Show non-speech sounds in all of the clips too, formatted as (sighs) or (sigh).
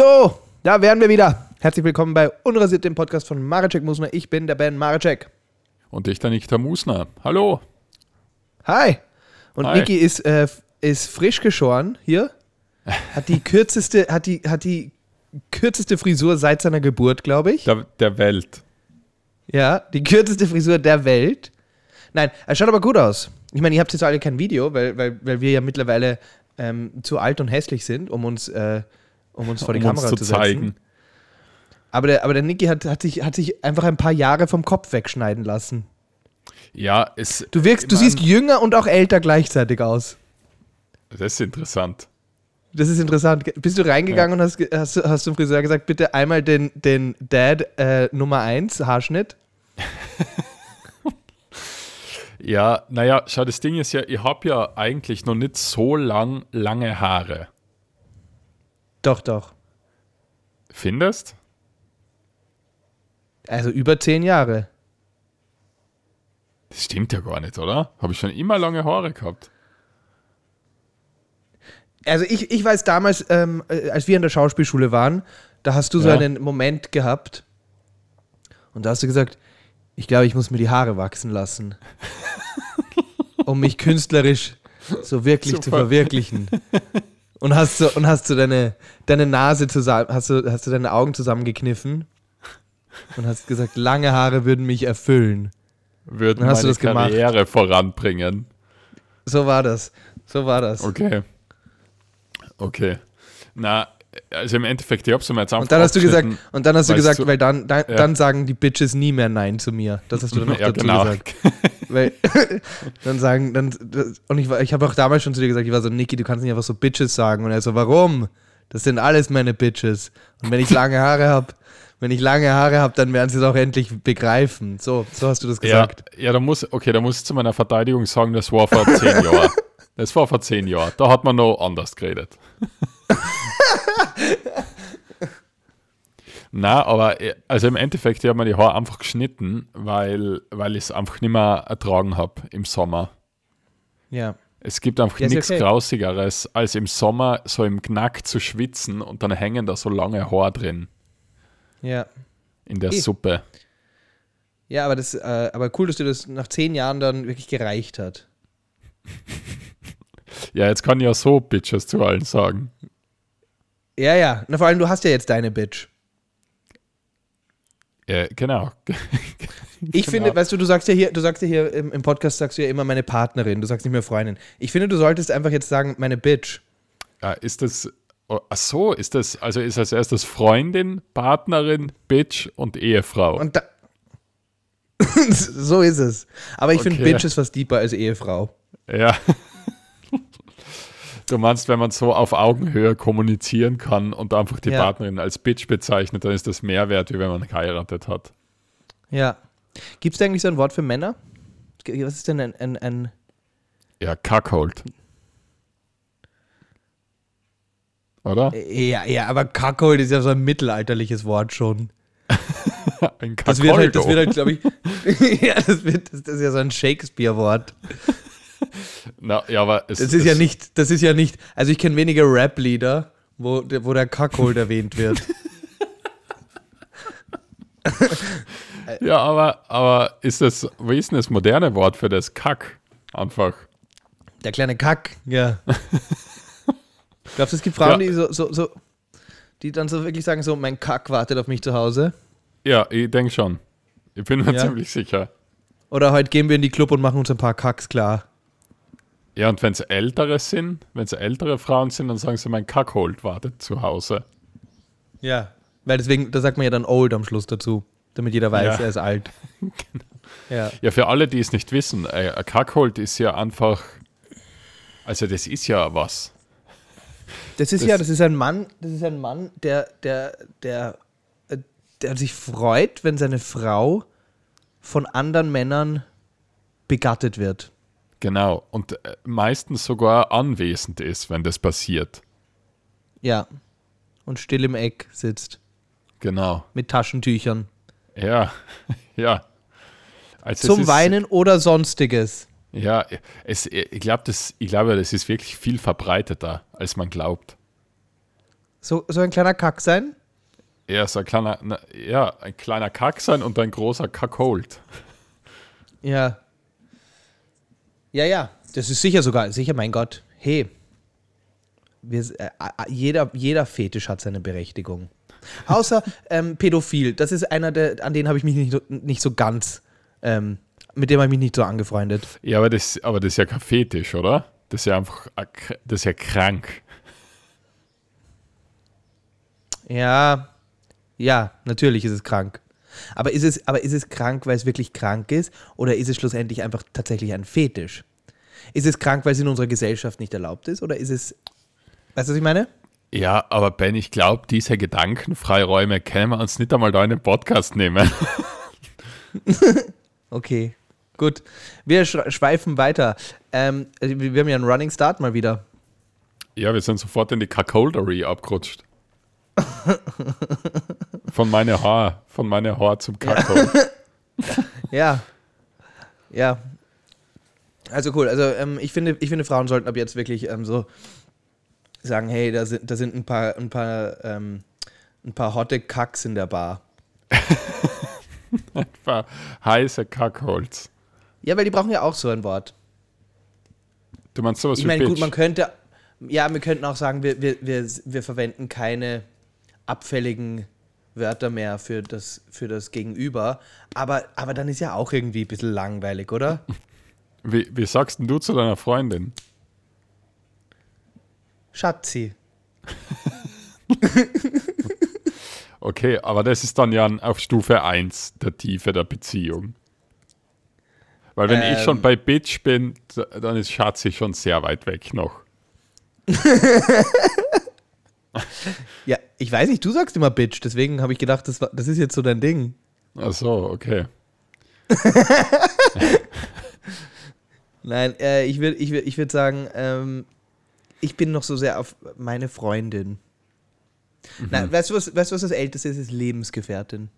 So, da wären wir wieder. Herzlich willkommen bei Unrasiert, dem Podcast von Maracek Musner. Ich bin der Ben Maracek. Und ich, der Nikita Musner. Hallo. Hi. Und Hi. Niki ist, äh, ist frisch geschoren hier. Hat die (laughs) kürzeste, hat die, hat die kürzeste Frisur seit seiner Geburt, glaube ich. Der, der Welt. Ja, die kürzeste Frisur der Welt. Nein, er schaut aber gut aus. Ich meine, ihr habt jetzt alle kein Video, weil, weil, weil wir ja mittlerweile ähm, zu alt und hässlich sind, um uns, äh, um uns vor die um Kamera zu, zu setzen. zeigen. Aber der, aber der Niki hat, hat, sich, hat sich einfach ein paar Jahre vom Kopf wegschneiden lassen. Ja, es. Du wirkst, du siehst jünger und auch älter gleichzeitig aus. Das ist interessant. Das ist interessant. Bist du reingegangen und hast, hast, hast zum Friseur gesagt, bitte einmal den, den Dad äh, Nummer 1 Haarschnitt? (laughs) Ja, naja, schau, das Ding ist ja, ich habe ja eigentlich noch nicht so lang lange Haare. Doch, doch. Findest? Also über zehn Jahre. Das stimmt ja gar nicht, oder? Habe ich schon immer lange Haare gehabt. Also ich, ich weiß damals, ähm, äh, als wir in der Schauspielschule waren, da hast du so Ja. einen Moment gehabt und da hast du gesagt, ich glaube, ich muss mir die Haare wachsen lassen, (laughs) um mich künstlerisch so wirklich zu Super. verwirklichen. (laughs) Und hast so, und hast du deine, deine Nase zusammen, hast du, hast du deine Augen zusammengekniffen und hast gesagt, lange Haare würden mich erfüllen. Würden hast du meine das gemacht. Karriere voranbringen. So war das. So war das. Okay. Okay. Na, also im Endeffekt, ich mir jetzt einfach Und dann hast du gesagt, und dann hast du gesagt, weil dann, dann, Ja. dann sagen die Bitches nie mehr Nein zu mir. Das hast du dann (laughs) noch ja, dazu genau. gesagt. Weil (laughs) dann sagen, dann, und ich, ich habe auch damals schon zu dir gesagt, ich war so, Niki, du kannst nicht einfach so Bitches sagen. Und er so, warum? Das sind alles meine Bitches. Und wenn ich lange Haare habe, wenn ich lange Haare habe, dann werden sie es auch endlich begreifen. So, so hast du das Ja, gesagt. ja, da muss, okay, da muss ich zu meiner Verteidigung sagen, das war vor zehn (laughs) Jahren. Das war vor zehn Jahren. Da hat man noch anders geredet. Na, aber äh, also im Endeffekt, ich habe mir die Haare einfach geschnitten, weil, weil ich es einfach nicht mehr ertragen habe im Sommer. Ja. Es gibt einfach Ja, nichts okay. Grausigeres, als im Sommer so im Knack zu schwitzen und dann hängen da so lange Haare drin Ja. in der Eh. Suppe. Ja, aber das, äh, aber cool, dass dir das nach zehn Jahren dann wirklich gereicht hat. (laughs) Ja, jetzt kann ich ja so Bitches zu allen sagen. Ja, ja. Na, vor allem, du hast ja jetzt deine Bitch. Ja, genau. (laughs) Ich Genau. finde, weißt du, du sagst ja hier, du sagst ja hier im, im Podcast sagst du ja immer meine Partnerin, du sagst nicht mehr Freundin. Ich finde, du solltest einfach jetzt sagen, meine Bitch. Ja, ist das. Oh, ach so, ist das. Also ist als erstes Freundin, Partnerin, Bitch und Ehefrau. Und da. (laughs) so ist es. Aber ich finde Okay. Bitch ist was deeper als Ehefrau. ja. Du meinst, wenn man so auf Augenhöhe kommunizieren kann und einfach die Ja. Partnerin als Bitch bezeichnet, dann ist das mehr wert, wie wenn man geheiratet hat. Ja. Gibt es eigentlich so ein Wort für Männer? Was ist denn ein, ein, ein Ja, Cuckold. Oder? ja, ja, aber Cuckold ist ja so ein mittelalterliches Wort schon. (laughs) Ein Das wird halt, das wird Cuckoldo. halt, glaube ich, (laughs) ja, das, wird, das ist ja so ein Shakespeare-Wort. (laughs) Na, ja, aber es, Das ist ja es- nicht, das ist ja nicht, also ich kenne weniger Rap-Lieder, wo, der- wo der Cuckold erwähnt wird. (laughs) (laughs) Ja, aber, aber ist das, wie ist denn das moderne Wort für das Kack? Einfach. Der kleine Kack, ja. Glaubst du, es gibt Frauen, Ja. die so, so, so, die dann so wirklich sagen, so, mein Kack wartet auf mich zu Hause? Ja, ich denke schon. Ich bin mir Ja. ziemlich sicher. Oder heute gehen wir in die Club und machen uns ein paar Kacks klar. Ja, und wenn es ältere sind, wenn es ältere Frauen sind, dann sagen sie, mein Kackhold wartet zu Hause. Ja. Weil deswegen, da sagt man ja dann old am Schluss dazu, damit jeder weiß, Ja. er ist alt. (laughs) ja. Ja, für alle, die es nicht wissen, äh, ein Kackhold ist ja einfach, also das ist ja was. Das ist Das- ja, das ist ein Mann, das ist ein Mann, der, der, der, äh, der sich freut, wenn seine Frau von anderen Männern begattet wird. Genau. Und äh, meistens sogar anwesend ist, wenn das passiert. Ja. Und still im Eck sitzt. Genau. Mit Taschentüchern. Ja, (laughs) ja. Also Zum ist- Weinen oder sonstiges. Ja, es, ich glaube, das, ich glaube, das ist wirklich viel verbreiteter, als man glaubt. So, so ein kleiner Kack sein? Er ist ein kleiner, na, ja, ein kleiner Kack sein und ein großer Kackhold. Ja. Ja, ja. Das ist sicher sogar, sicher, mein Gott. Hey. Wir, äh, äh, jeder, jeder Fetisch hat seine Berechtigung. Außer (laughs) ähm, pädophil. Das ist einer, der, an den habe ich mich nicht, nicht so ganz, ähm, mit dem habe ich mich nicht so angefreundet. Ja, aber das, aber das ist ja kein Fetisch, oder? Das ist ja einfach, das ist ja krank. Ja, ja, natürlich ist es krank. Aber ist es, aber ist es krank, weil es wirklich krank ist? Oder ist es schlussendlich einfach tatsächlich ein Fetisch? Ist es krank, weil es in unserer Gesellschaft nicht erlaubt ist? Oder ist es. Weißt du, was ich meine? Ja, aber Ben, ich glaube, diese Gedankenfreiräume können wir uns nicht einmal da in den Podcast nehmen. (laughs) okay, gut. Wir schweifen weiter. Ähm, wir haben ja einen Running Start mal wieder. Ja, wir sind sofort in die Kakoldery abgerutscht. (laughs) von meiner Haar, von meiner Haar zum Kakao. (laughs) ja. Ja. Also cool. Also ähm, ich finde, ich finde, Frauen sollten ab jetzt wirklich ähm, so sagen, hey, da sind, da sind ein paar, ein paar, ähm, ein paar hotte Kacks in der Bar. (laughs) ein paar heiße Kackholz. Ja, weil die brauchen ja auch so ein Wort. Du meinst sowas ich wie meine, Bitch? gut, man könnte, ja, wir könnten auch sagen, wir, wir, wir, wir verwenden keine abfälligen Wörter mehr für das, für das Gegenüber. Aber, aber dann ist ja auch irgendwie ein bisschen langweilig, oder? Wie, wie sagst denn du zu deiner Freundin? Schatzi. (laughs) okay, aber das ist dann ja auf Stufe 1 der Tiefe der Beziehung. Weil wenn ähm, ich schon ähm. bei Bitch bin, dann ist Schatzi schon sehr weit weg noch. (laughs) (laughs) ja, ich weiß nicht, du sagst immer Bitch, deswegen habe ich gedacht, das, war, das ist jetzt so dein Ding. Ach so, okay. (laughs) Nein, äh, ich würde ich würd, ich würd sagen, ähm, ich bin noch so sehr auf meine Freundin. Mhm. Nein, weißt du, was, weißt was das Älteste ist? Ist Lebensgefährtin.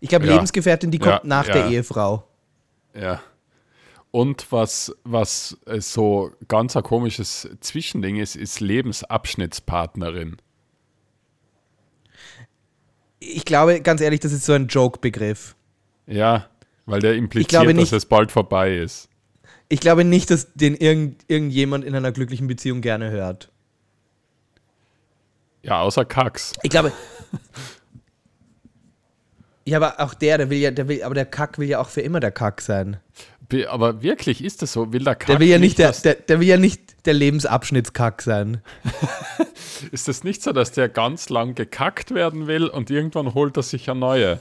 Ich glaube, ja. Lebensgefährtin, die kommt ja, nach ja. der Ehefrau. Ja. Und was, was äh, so ganz ein komisches Zwischending ist, ist Lebensabschnittspartnerin. Ich glaube, ganz ehrlich, das ist so ein Joke-Begriff. Ja, weil der impliziert, nicht, dass es bald vorbei ist. Ich glaube nicht, dass den irgend, irgendjemand in einer glücklichen Beziehung gerne hört. Ja, außer Kax. Ich glaube. (laughs) ja, aber auch der, der will ja, der will, aber der Kack will ja auch für immer der Kack sein. Aber wirklich, ist das so? Will der Kack der will ja nicht, der, der, der, will ja nicht der Lebensabschnittskack sein. (laughs) ist das nicht so, dass der ganz lang gekackt werden will und irgendwann holt er sich eine neue?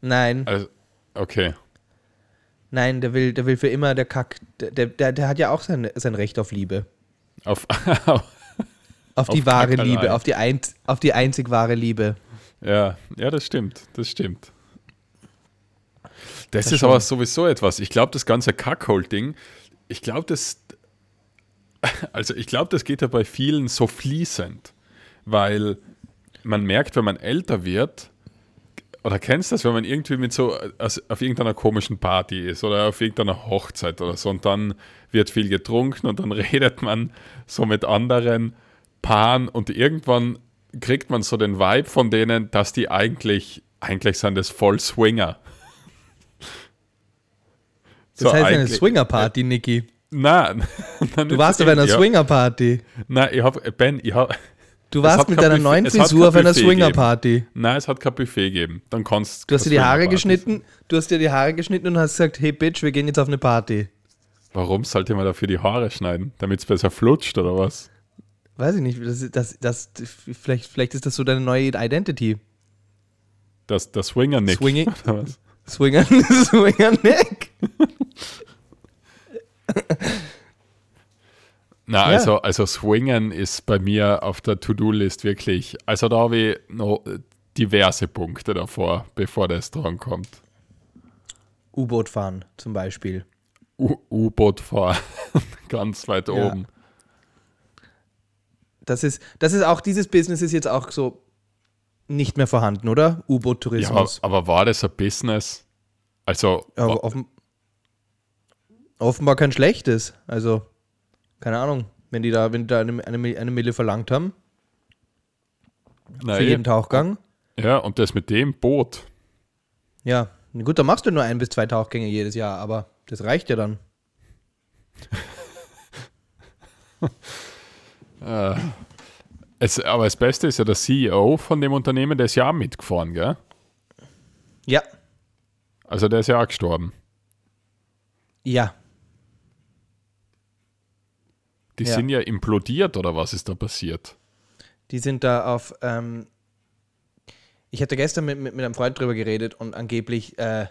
Nein. Also, okay. Nein, der will, der will für immer der Kack. Der, der, der hat ja auch sein, sein Recht auf Liebe. Auf, (laughs) auf die auf wahre Liebe, auf die, ein, auf die einzig wahre Liebe. Ja, ja, das stimmt, das stimmt. Das, das ist schon. aber sowieso etwas. Ich glaube, das ganze Kackholding, ich glaube, das, (laughs) also ich glaube, das geht ja bei vielen so fließend, weil man merkt, wenn man älter wird, oder kennst du das, wenn man irgendwie mit so also auf irgendeiner komischen Party ist oder auf irgendeiner Hochzeit oder so und dann wird viel getrunken und dann (laughs) redet man so mit anderen Paaren und irgendwann kriegt man so den Vibe von denen, dass die eigentlich, eigentlich sind das voll Swinger. Das so heißt eine Swinger-Party, Niki. Nein. (laughs) Du warst auf einer Swinger-Party. Nein, ich habe, Ben, ich habe. Du warst mit deiner neuen Frisur auf einer Swinger-Party. Nein, es hat kein Buffet gegeben. Dann kannst du. hast dir die Haare geschnitten, du hast dir die Haare geschnitten und hast gesagt, hey Bitch, wir gehen jetzt auf eine Party. Warum sollte man dafür die Haare schneiden? Damit es besser flutscht oder was? Weiß ich nicht. Das, das, das, vielleicht, vielleicht ist das so deine neue Identity. Das, das Swinger-Nick. Was? Swinger, (laughs) Swinger Nick. Na, ja. also, also Swingen ist bei mir auf der To-Do-List wirklich, also da habe ich noch diverse Punkte davor, bevor das dran kommt. U-Boot fahren zum Beispiel. U-Boot fahren, (laughs) ganz weit ja. oben. Das ist, das ist auch, dieses Business ist jetzt auch so nicht mehr vorhanden, oder? U-Boot-Tourismus. Ja, aber war das ein Business? Also. Ja, offen, offenbar kein schlechtes. Also. Keine Ahnung. Wenn die da, wenn die da eine, eine, eine Mille verlangt haben Na, für eh. jeden Tauchgang. Ja, und das mit dem Boot. Ja, gut, dann machst du nur ein bis zwei Tauchgänge jedes Jahr, aber das reicht ja dann. (laughs) Es, aber das Beste ist ja der CEO von dem Unternehmen, der ist ja auch mitgefahren, gell? Ja, Also der ist ja auch gestorben. ja. Die Ja. sind ja implodiert oder was ist da passiert? Die sind da auf. Ähm, ich hatte gestern mit, mit, mit einem Freund drüber geredet und angeblich, äh,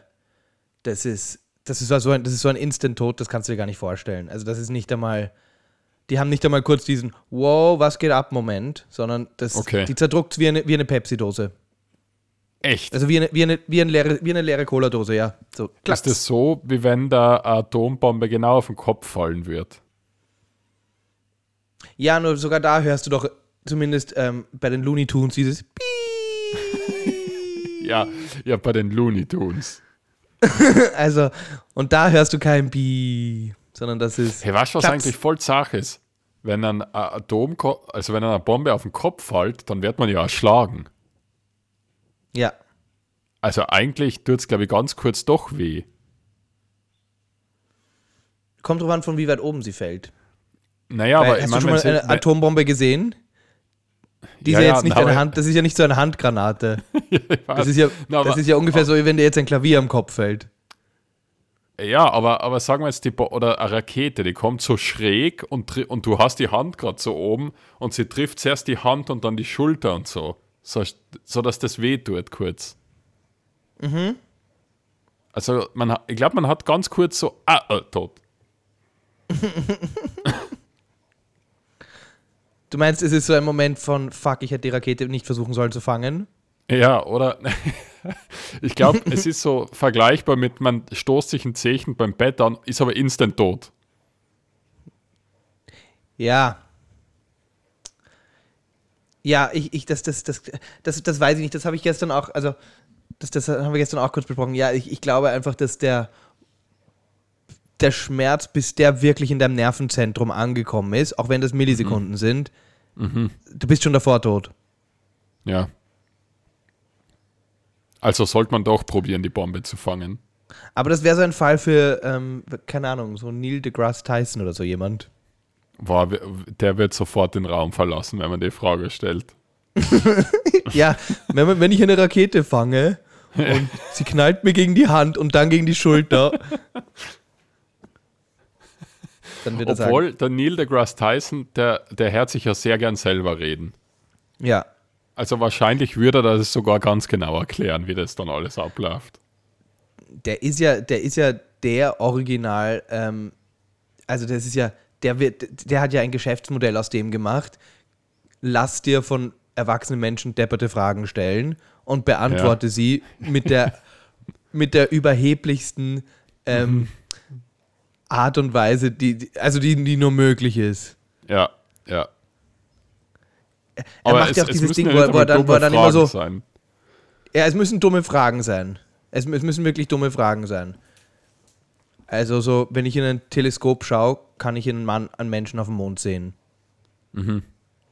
das ist. Das ist so ein, das ist so ein Instant-Tod, das kannst du dir gar nicht vorstellen. Also, das ist nicht einmal. Die haben nicht einmal kurz diesen Wow, was geht ab Moment, sondern das, Okay. die zerdruckt wie eine, wie eine Pepsi-Dose. Echt? Also wie eine, wie eine, wie eine leere, wie eine leere Cola-Dose, ja. So, ist das so, wie wenn da eine Atombombe genau auf den Kopf fallen wird? Ja, nur sogar da hörst du doch zumindest ähm, bei den Looney Tunes dieses Ja, ja, bei den Looney Tunes. (laughs) Also, und da hörst du kein Bi, sondern das ist. Hey, weißt du, was Klaps. eigentlich voll Sache ist? Wenn ein Atom, also wenn eine Bombe auf den Kopf fällt, dann wird man ja erschlagen. Ja. Also eigentlich tut es, glaube ich, ganz kurz doch weh. Kommt drauf an, von wie weit oben sie fällt. Naja, Weil, aber hast du schon mal eine Atombombe gesehen? Die Ja, ist ja, jetzt nicht na, eine aber- Hand, das ist ja nicht so eine Handgranate. (laughs) Das ist ja, Na, aber- das ist ja ungefähr so, wie wenn dir jetzt ein Klavier am Kopf fällt. Ja, aber, aber sagen wir jetzt, die Bo oder eine Rakete, die kommt so schräg und, und du hast die Hand gerade so oben und sie trifft zuerst die Hand und dann die Schulter und so. So, so dass das weh tut kurz. Mhm. Also man, ich glaube, man hat ganz kurz so, ah, äh, tot. (laughs) Du meinst, es ist so ein Moment von, fuck, ich hätte die Rakete nicht versuchen sollen zu fangen? Ja, oder? (laughs) ich glaube, es ist so vergleichbar mit, man stoßt sich ein Zeichen beim Bett an, ist aber instant tot. Ja. Ja, ich, ich das, das, das, das, das weiß ich nicht. Das habe ich gestern auch, also, das, das haben wir gestern auch kurz besprochen. Ja, ich, ich glaube einfach, dass der, der Schmerz, bis der wirklich in deinem Nervenzentrum angekommen ist, auch wenn das Millisekunden sind, du bist schon davor tot. Ja. Also sollte man doch probieren, die Bombe zu fangen. Aber das wäre so ein Fall für, ähm, keine Ahnung, so Neil deGrasse Tyson oder so jemand. Boah, der wird sofort den Raum verlassen, wenn man die Frage stellt. (laughs) Ja, wenn, man, wenn ich eine Rakete fange (laughs) und sie knallt mir gegen die Hand und dann gegen die Schulter, dann wird er sagen, Obwohl, der Neil deGrasse Tyson, der, der hört sich ja sehr gern selber reden. ja, Also wahrscheinlich würde er das sogar ganz genau erklären, wie das dann alles abläuft. der ist ja, der ist ja der Original, ähm, also das ist ja, der wird, der hat ja ein Geschäftsmodell aus dem gemacht. Lass dir von erwachsenen Menschen depperte Fragen stellen und beantworte Ja. sie mit der, mit der überheblichsten ähm, Art und Weise, die, also die, die nur möglich ist. Ja, ja. Er macht ja auch dieses Ding, wo wo er dann- wo er dann immer so- Sein. Ja, es müssen dumme Fragen sein. Es, es müssen wirklich dumme Fragen sein. Also so, wenn ich in ein Teleskop schaue, kann ich einen Mann, einen Menschen auf dem Mond sehen.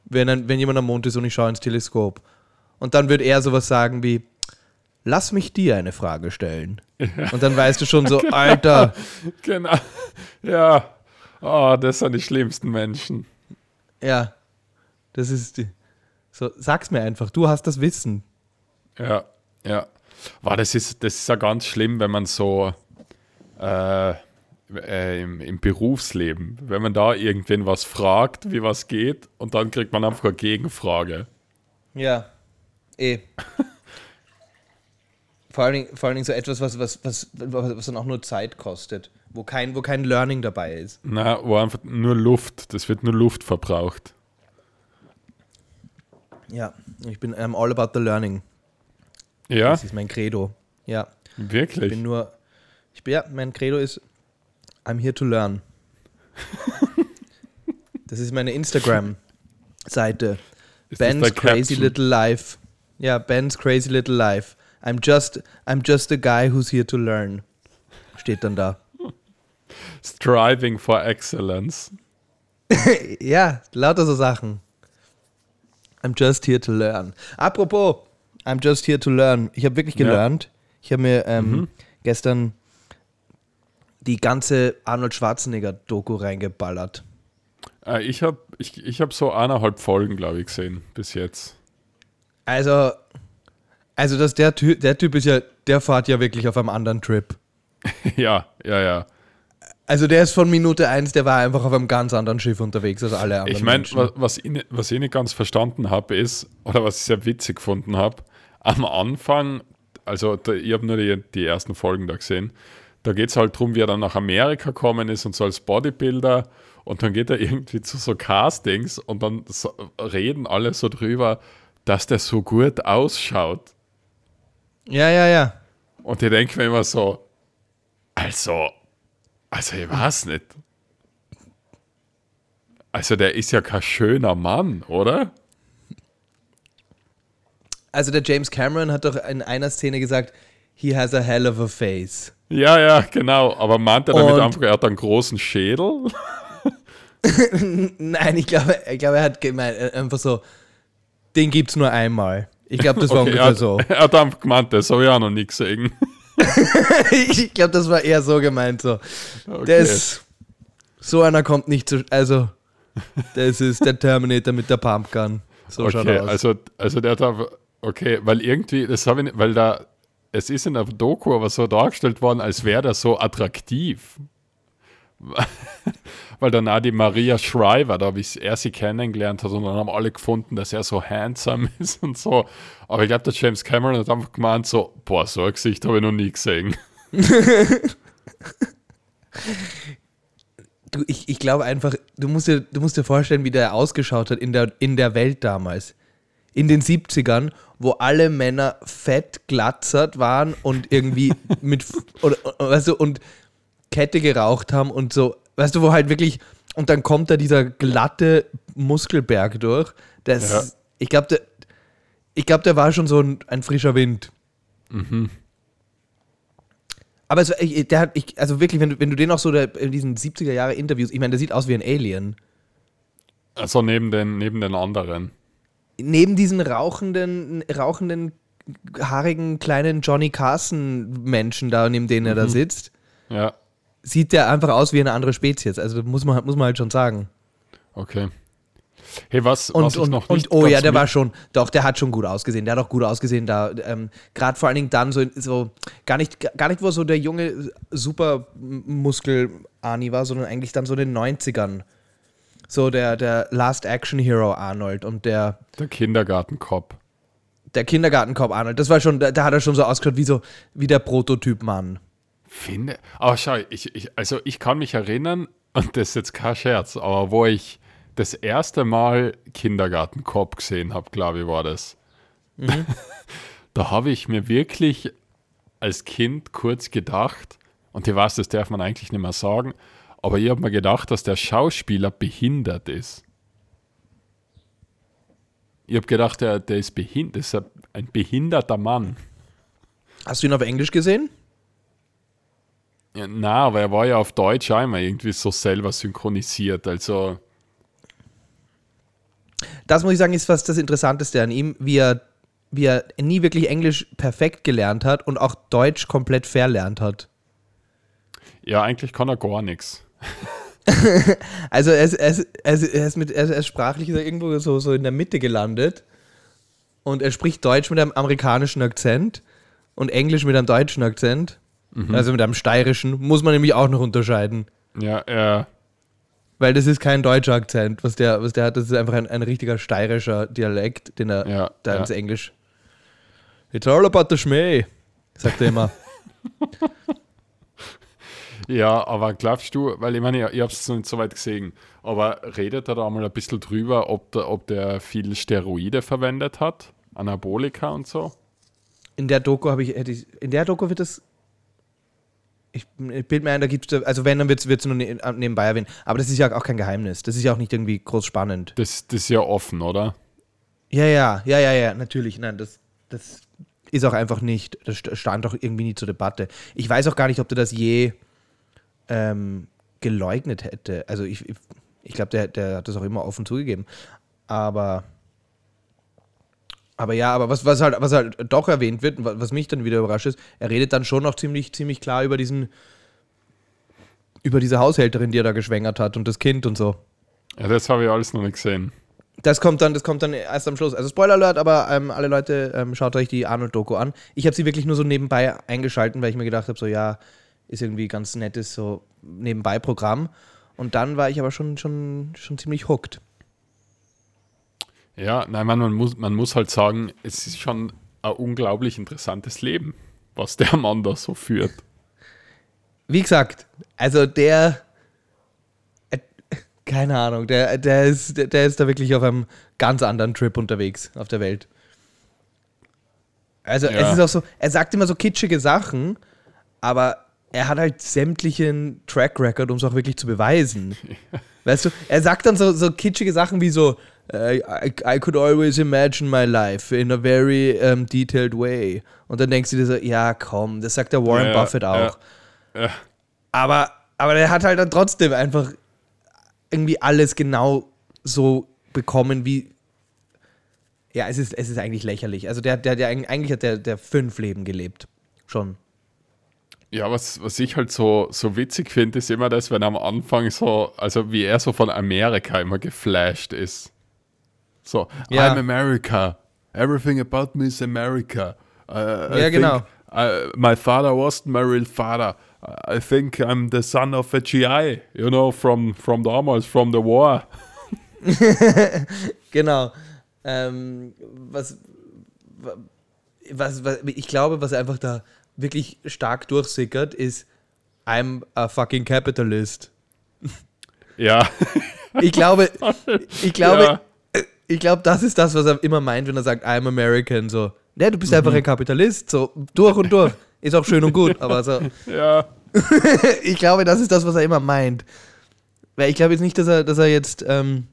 Wenn, ein, wenn jemand am Mond ist und ich schaue ins Teleskop. Und dann wird er sowas sagen wie, lass mich dir eine Frage stellen. Und dann weißt du schon so, (laughs) Alter, Genau. Ja. Oh, das sind die schlimmsten Menschen. ja, das ist die. So, sag's mir einfach, du hast das Wissen. Ja, ja. Wow, das, ist, das ist ja ganz schlimm, wenn man so äh, äh, im, im Berufsleben, wenn man da irgendwen was fragt, wie was geht, und dann kriegt man einfach eine Gegenfrage. Ja, eh. (laughs) vor, allen Dingen, vor allen Dingen so etwas, was, was, was, was dann auch nur Zeit kostet, wo kein, wo kein Learning dabei ist. Na, wo einfach nur Luft, das wird nur Luft verbraucht. Ja, ich bin I'm all about the learning. Ja, Das ist mein Credo. Ja, ich bin wirklich. nur, ich bin, ja, mein Credo ist I'm here to learn. (laughs) das ist meine Instagram-Seite. Ben's Crazy Caption? Little Life. Ja, Ben's Crazy Little Life. I'm just, I'm just a guy who's here to learn. Steht dann da. Striving for Excellence. (laughs) ja, lauter so Sachen. I'm just here to learn. Apropos, I'm just here to learn. Ich habe wirklich Ja. gelernt. Ich habe mir ähm, Mhm. gestern die ganze Arnold Schwarzenegger-Doku reingeballert. Äh, ich habe ich, ich hab so eineinhalb Folgen, glaube ich, gesehen bis jetzt. Also, also dass der, Ty der Typ ist ja, der fährt ja wirklich auf einem anderen Trip. (laughs) ja, ja, ja. Also der ist von Minute 1, der war einfach auf einem ganz anderen Schiff unterwegs als alle anderen Ich meine, was, ich, nicht- was ich nicht ganz verstanden habe, ist, oder was ich sehr witzig gefunden habe, am Anfang, also da, ich habe nur die, die ersten Folgen da gesehen, da geht es halt darum, wie er dann nach Amerika gekommen ist und so als Bodybuilder und dann geht er irgendwie zu so Castings und dann so, reden alle so drüber, dass der so gut ausschaut. Ja, ja, ja. Und ich denke mir immer so, also, also ich weiß nicht. Also der ist ja kein schöner Mann, oder? Also der James Cameron hat doch in einer Szene gesagt, he has a hell of a face. Ja, ja, genau. Aber meint er damit Und- einfach, er hat einen großen Schädel? (laughs) Nein, ich glaube, ich glaube, er hat gemeint, äh, einfach so, den gibt's nur einmal. Ich glaube, das war Okay, er, ungefähr hat, so. (laughs) er hat einfach gemeint, das habe ich auch noch nie gesehen. (laughs) ich glaube, das war eher so gemeint so. Okay. Ist, so einer kommt nicht zu, also, das ist der Terminator mit der Pumpgun. So schaut okay, er aus. also, also der hat einfach, okay, weil irgendwie, das habe ich nicht, weil da, es ist in der Doku aber so dargestellt worden, als wäre der so attraktiv. (laughs) weil dann auch die Maria Shriver, da wie er sie kennengelernt hat, und dann haben alle gefunden, dass er so handsome (laughs) ist und so. Aber ich glaube, der James Cameron hat einfach gemeint, so, boah, so ein Gesicht habe ich noch nie gesehen. (laughs) du, ich, ich glaube einfach, du musst, dir, du musst dir vorstellen, wie der ausgeschaut hat in der, in der Welt damals. In den 70ern, wo alle Männer fett glatzert waren und irgendwie mit, oder, weißt du, und Kette geraucht haben und so, weißt du, wo halt wirklich, und dann kommt da dieser glatte Muskelberg durch. Das, Ja. Ich glaube, der, ich glaub, der war schon so ein, ein frischer Wind. Aber es, ich, der hat, ich, also wirklich, wenn du, wenn du den auch so der, in diesen 70er Jahre Interviews, ich meine, der sieht aus wie ein Alien. Also neben den, neben den anderen. Neben diesen rauchenden, rauchenden, haarigen, kleinen Johnny Carson-Menschen da, neben denen er da sitzt, Ja, sieht der einfach aus wie eine andere Spezies. Also muss man, muss man halt schon sagen. okay. Hey, was, Und, was und, noch und nicht oh ja, der war schon, doch, der hat schon gut ausgesehen. Der hat auch gut ausgesehen da. Ähm, Gerade vor allen Dingen dann so, so gar, nicht, gar nicht, wo so der junge Supermuskel-Arnie war, sondern eigentlich dann so in den 90ern. So der, der Last Action Hero Arnold und der, Der Kindergartenkopf. der Kindergartenkopf Arnold. Das war schon, da, da hat er schon so ausgeschaut wie so, wie der Prototyp-Mann. Finde. Aber schau, ich, ich, also ich kann mich erinnern, und das ist jetzt kein Scherz, aber wo ich das erste Mal Kindergartenkopf gesehen habe, glaube ich, war das. (laughs) da habe ich mir wirklich als Kind kurz gedacht, und ich weiß, das darf man eigentlich nicht mehr sagen, aber ich habe mir gedacht, dass der Schauspieler behindert ist. Ich habe gedacht, der, der ist behindert, ist ein behinderter Mann. Hast du ihn auf Englisch gesehen? Ja, na, aber er war ja auf Deutsch immer irgendwie so selber synchronisiert. Also, Das muss ich sagen, ist fast das Interessanteste an ihm, wie er, wie er nie wirklich Englisch perfekt gelernt hat und auch Deutsch komplett verlernt hat. ja, eigentlich kann er gar nichts. (laughs) Also er ist, er ist, er ist, er ist, mit, er ist, sprachlich irgendwo so, so in der Mitte gelandet und er spricht Deutsch mit einem amerikanischen Akzent und Englisch mit einem deutschen Akzent, also mit einem steirischen, muss man nämlich auch noch unterscheiden, Ja, er, weil das ist kein deutscher Akzent, was der, was der hat, das ist einfach ein, ein richtiger steirischer Dialekt, den er Ja, da ja. ins Englisch. It's all about the Schmäh, sagt er immer. (laughs) ja, aber glaubst du, weil ich meine, ich, ich habe es noch nicht so weit gesehen, aber redet er da mal ein bisschen drüber, ob der, ob der viel Steroide verwendet hat, Anabolika und so? In der Doku habe ich, hätte ich, in der Doku wird es, ich, ich bild mir ein, da gibt es, also wenn, dann wird es nur ne, nebenbei erwähnen. Aber das ist ja auch kein Geheimnis. Das ist ja auch nicht irgendwie groß spannend. Das, das ist ja offen, oder? Ja, ja, ja, ja, ja, natürlich. Nein, das, das ist auch einfach nicht, das st- stand doch irgendwie nie zur Debatte. Ich weiß auch gar nicht, ob der das je ähm, geleugnet hätte. Also ich, ich Ich glaube, der, der hat das auch immer offen zugegeben. Aber, aber ja, aber was, was, halt, was halt doch erwähnt wird, was mich dann wieder überrascht ist, er redet dann schon noch ziemlich, ziemlich klar über diesen, über diese Haushälterin, die er da geschwängert hat und das Kind und so. Ja, das habe ich alles noch nicht gesehen. Das kommt dann, das kommt dann erst am Schluss. Also Spoiler Alert, aber ähm, alle Leute, ähm, schaut euch die Arnold-Doku an. Ich habe sie wirklich nur so nebenbei eingeschalten, weil ich mir gedacht habe, so ja, ist irgendwie ganz nettes so nebenbei Programm. Und dann war ich aber schon, schon, schon ziemlich hooked. Ja, nein, man, man, muss, man muss halt sagen, es ist schon ein unglaublich interessantes Leben, was der Mann da so führt. Wie gesagt, also der, äh, keine Ahnung, der, der, ist, der, der ist da wirklich auf einem ganz anderen Trip unterwegs auf der Welt. Also Ja. es ist auch so, er sagt immer so kitschige Sachen, aber er hat halt sämtlichen Track Record, um es auch wirklich zu beweisen. (laughs) Weißt du, er sagt dann so, so kitschige Sachen wie so, I, I could always imagine my life in a very um, detailed way. Und dann denkst du dir so, ja komm, das sagt der Warren Ja, Buffett auch. Ja, Aber, aber der hat halt dann trotzdem einfach irgendwie alles genau so bekommen, wie. Ja, es ist, es ist eigentlich lächerlich. Also der, der, der eigentlich hat der, der fünf Leben gelebt. Schon. ja was, was ich halt so, so witzig finde, ist immer das, wenn er am Anfang so, also wie er so von Amerika immer geflasht ist. So, Ja. I'm America. Everything about me is America. Uh, Ja, I genau. Uh, my father wasn't my real father. I think I'm the son of a GI, you know, from, from damals, from the war. (laughs) Genau. Ähm, was, was, was, ich glaube, was einfach da wirklich stark durchsickert, ist I'm a fucking capitalist. Ja, Ich glaube, (laughs) ich glaube, Ja. Ich glaube, das ist das, was er immer meint, wenn er sagt, I'm American. So, ne, du bist Mhm. einfach ein Kapitalist, so durch und durch. Ist auch schön und gut, aber so, (laughs) ja. (laughs) ich glaube, das ist das, was er immer meint. Weil ich glaube jetzt nicht, dass er, dass er jetzt ähm,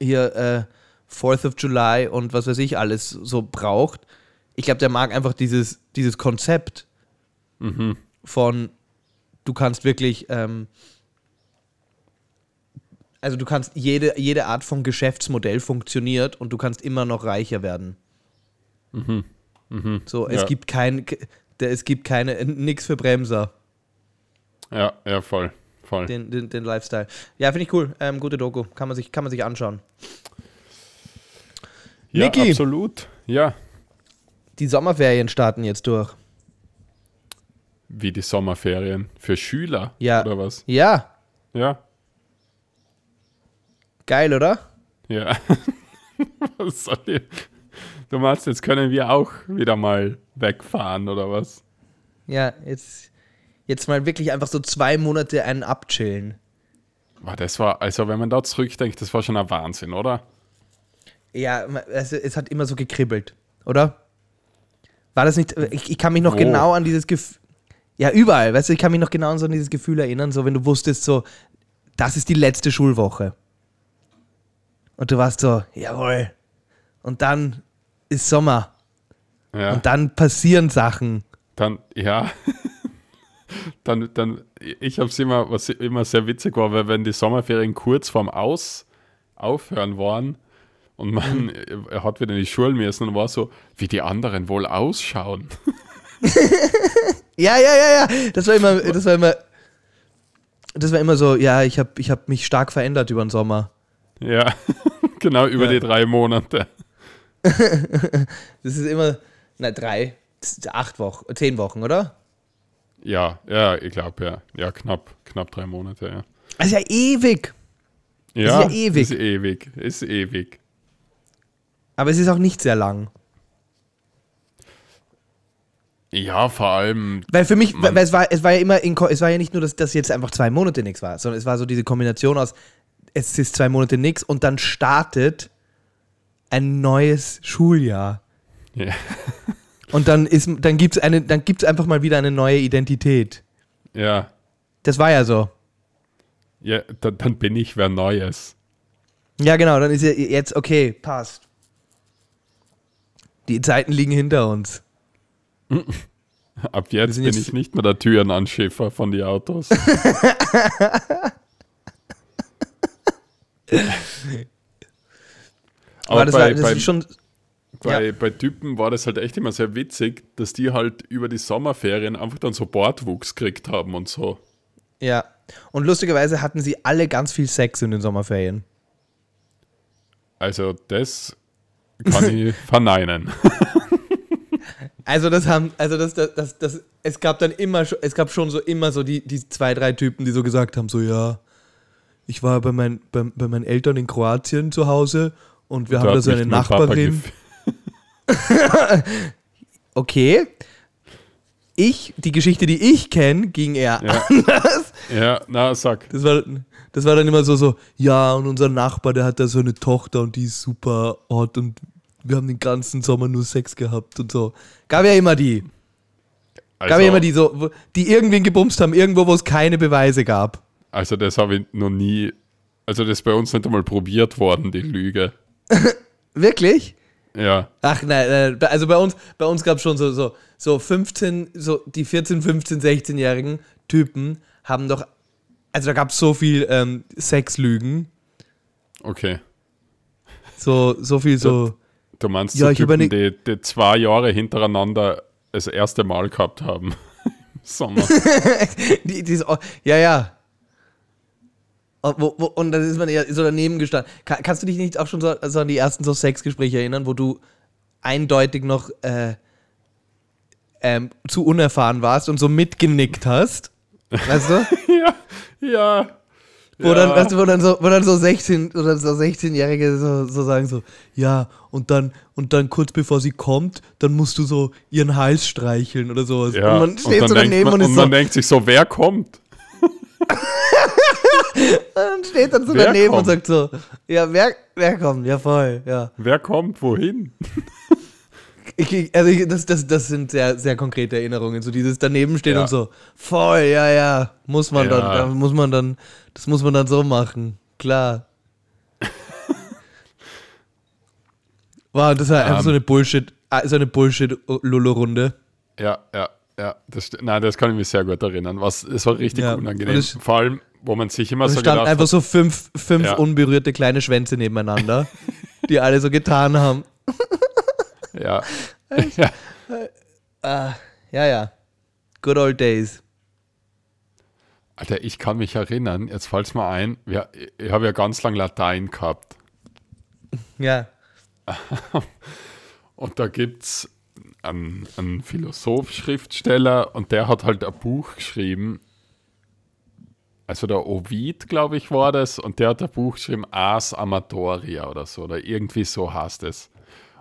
hier äh, 4th of July und was weiß ich alles so braucht. Ich glaube, der mag einfach dieses, dieses Konzept Mhm. von, du kannst wirklich, ähm, also du kannst, jede, jede Art von Geschäftsmodell funktioniert und du kannst immer noch reicher werden. So, es Ja. gibt kein, es gibt keine, nix für Bremser, Ja, ja, voll. voll. den, den, den Lifestyle. Ja, finde ich cool. Ähm, gute Doku. Kann man sich, kann man sich anschauen. ja, Niki. absolut. Ja, Die Sommerferien starten jetzt durch. wie die Sommerferien. Für Schüler Ja. oder was? Ja, Ja, geil, oder? ja. (laughs) was soll ich? Du meinst, jetzt können wir auch wieder mal wegfahren oder was? Ja, jetzt, jetzt mal wirklich einfach so zwei Monate einen abchillen. Boah, das war, also wenn man da zurückdenkt, das war schon ein Wahnsinn, oder? Ja, also es hat immer so gekribbelt, oder? War das nicht, ich, ich kann mich noch Wo? genau an dieses Gefühl, ja überall, weißt du, ich kann mich noch genau an so dieses Gefühl erinnern, so wenn du wusstest, so, das ist die letzte Schulwoche. Und du warst so, jawohl. Und dann ist Sommer. Ja. Und dann passieren Sachen. Dann, ja. (laughs) dann, dann, ich habe es immer, was immer sehr witzig war, weil wenn die Sommerferien kurz vorm Aus aufhören waren und man er hat wieder in die Schule müssen und war so, wie die anderen wohl ausschauen. Ja, ja, ja, ja. Das war immer, das war immer, das war immer so, ja, ich habe ich hab mich stark verändert über den Sommer. Ja, (laughs) genau über Ja. die drei Monate. (laughs) Das ist immer, na, drei, das ist acht Wochen, zehn Wochen, oder? Ja, ja, ich glaube, ja. Ja, knapp, knapp drei Monate, ja. Also ja ewig. Ja, ja ewig. Ist ewig, ist ewig. Aber es ist auch nicht sehr lang. Ja, vor allem, Weil für mich, weil es war, es war ja immer, in, es war ja nicht nur, dass das jetzt einfach zwei Monate nichts war, sondern es war so diese Kombination aus, es ist zwei Monate nichts und dann startet ein neues Schuljahr. ja, Und dann ist, dann gibt's eine, dann gibt's einfach mal wieder eine neue Identität. ja, Das war ja so. ja dann, dann bin ich wer Neues. Ja, genau, dann ist ja jetzt, okay, passt. Die Zeiten liegen hinter uns. (laughs) Ab jetzt bin jetzt- ich nicht mehr der Türenanschiffer von den Autos. (laughs) (laughs) (laughs) Aber Aber das, bei, war, das bei, ist schon. bei, ja. bei Typen war das halt echt immer sehr witzig, dass die halt über die Sommerferien einfach dann so Bartwuchs gekriegt haben und so. Ja. Und lustigerweise hatten sie alle ganz viel Sex in den Sommerferien. Also das kann ich (laughs) verneinen. Also das haben, also das, das, das, das, es gab dann immer, schon- es gab schon so immer so die, die zwei, drei Typen, die so gesagt haben, so ja, ich war bei, mein, bei, bei meinen Eltern in Kroatien zu Hause und wir haben da so eine Nachbarin. (laughs) Okay. Ich, die Geschichte, die ich kenne, ging eher Ja. anders. Ja, na, sag. Das war, das war dann immer so, so, ja, und unser Nachbar, der hat da so eine Tochter und die ist super hot und wir haben den ganzen Sommer nur Sex gehabt und so. Gab ja immer die. Gab Also, ja immer die so, die irgendwen gebumst haben, irgendwo, wo es keine Beweise gab. Also das habe ich noch nie, also das ist bei uns nicht einmal probiert worden, die Lüge. (laughs) Wirklich? Ja, Ach nein, nein, also bei uns, bei uns gab es schon so, so, so 15, so die 14, 15, 16-jährigen Typen haben doch, also da gab es so viel ähm, Sexlügen, okay. so, so viel so, Du meinst Ja, hab Typen, eine- die, die zwei Jahre hintereinander das erste Mal gehabt haben. (laughs) Sommer. (laughs) die, die ja, ja. Und, wo, wo, und dann ist man ja so daneben gestanden. Ka- kannst du dich nicht auch schon so, so an die ersten so Sexgespräche erinnern, wo du eindeutig noch äh, ähm, zu unerfahren warst und so mitgenickt hast? Weißt du? (laughs) ja, ja. Wo, ja. dann, weißt du, wo dann so, wo dann so 16 oder so 16-Jährige so, so sagen so, ja, und dann, und dann kurz bevor sie kommt, dann musst du so ihren Hals streicheln oder sowas. ja. Und man steht dann so daneben man, und ist und so, man denkt sich so, wer kommt? (laughs) (laughs) und steht dann so Wer daneben und kommt? sagt so, ja, wer, wer kommt? Ja, voll, ja. Wer kommt wohin? (laughs) Ich, also ich, das, das, das sind sehr, sehr konkrete Erinnerungen, so dieses daneben stehen Ja. und so, voll, ja, ja, muss man Ja. dann, da muss man dann, das muss man dann so machen, klar. (laughs) Wow, das war einfach Ähm. so eine Bullshit, so eine Bullshit-Lulu-Runde. Ja, ja, ja. Das, nein, das kann ich mich sehr gut erinnern. Was, es war richtig Ja. unangenehm. Und Vor allem, wo man sich immer Es so standen gedacht einfach hat, so fünf, fünf Ja. unberührte kleine Schwänze nebeneinander, (laughs) die alle so getan haben. ja. ja. Ah, ja, ja. Good old days. Alter, ich kann mich erinnern, jetzt fällt es mir ein, wir, ich habe ja ganz lang Latein gehabt. Ja. (laughs) Und da gibt es einen, einen Philosoph-Schriftsteller und der hat halt ein Buch geschrieben. Also der Ovid, glaube ich, war das. Und der hat ein Buch geschrieben, Ars Amatoria oder so. Oder irgendwie so heißt es.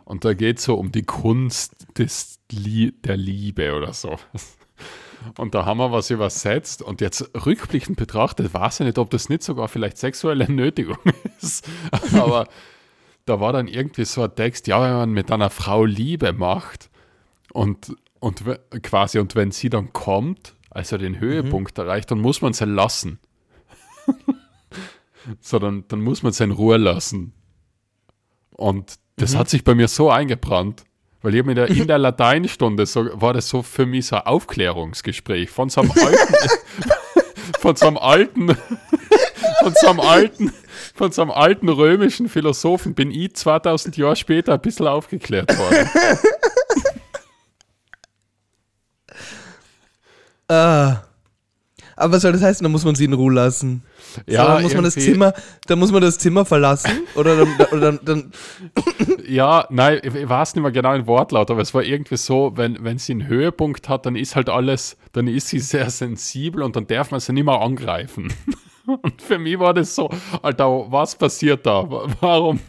Und da geht es so um die Kunst des der Liebe oder so. Und da haben wir was übersetzt. Und jetzt rückblickend betrachtet, weiß ich nicht, ob das nicht sogar vielleicht sexuelle Nötigung (laughs) ist. Aber da war dann irgendwie so ein Text, ja, wenn man mit einer Frau Liebe macht und, und quasi, und wenn sie dann kommt, also den Höhepunkt erreicht, dann muss man sie lassen. (laughs) so, dann, dann muss man sie in Ruhe lassen. Und das hat sich bei mir so eingebrannt, weil ich in der, in (laughs) der Lateinstunde so, war das so für mich so ein Aufklärungsgespräch von so einem alten, (laughs) von so einem alten, von so einem alten, von so einem alten römischen Philosophen bin ich 2000 Jahre später ein bisschen aufgeklärt worden. Ah. Aber was soll das heißen? Da muss man sie in Ruhe lassen. Ja, so, dann muss man das Zimmer, dann muss man das Zimmer verlassen oder dann, oder dann, dann (laughs) Ja, nein, ich, weiß nicht mehr genau den Wortlaut, aber es war irgendwie so, wenn, wenn sie einen Höhepunkt hat, dann ist halt alles, dann ist sie sehr sensibel und dann darf man sie nicht mehr angreifen. (laughs) Und für mich war das so, Alter, was passiert da? Wa- Warum?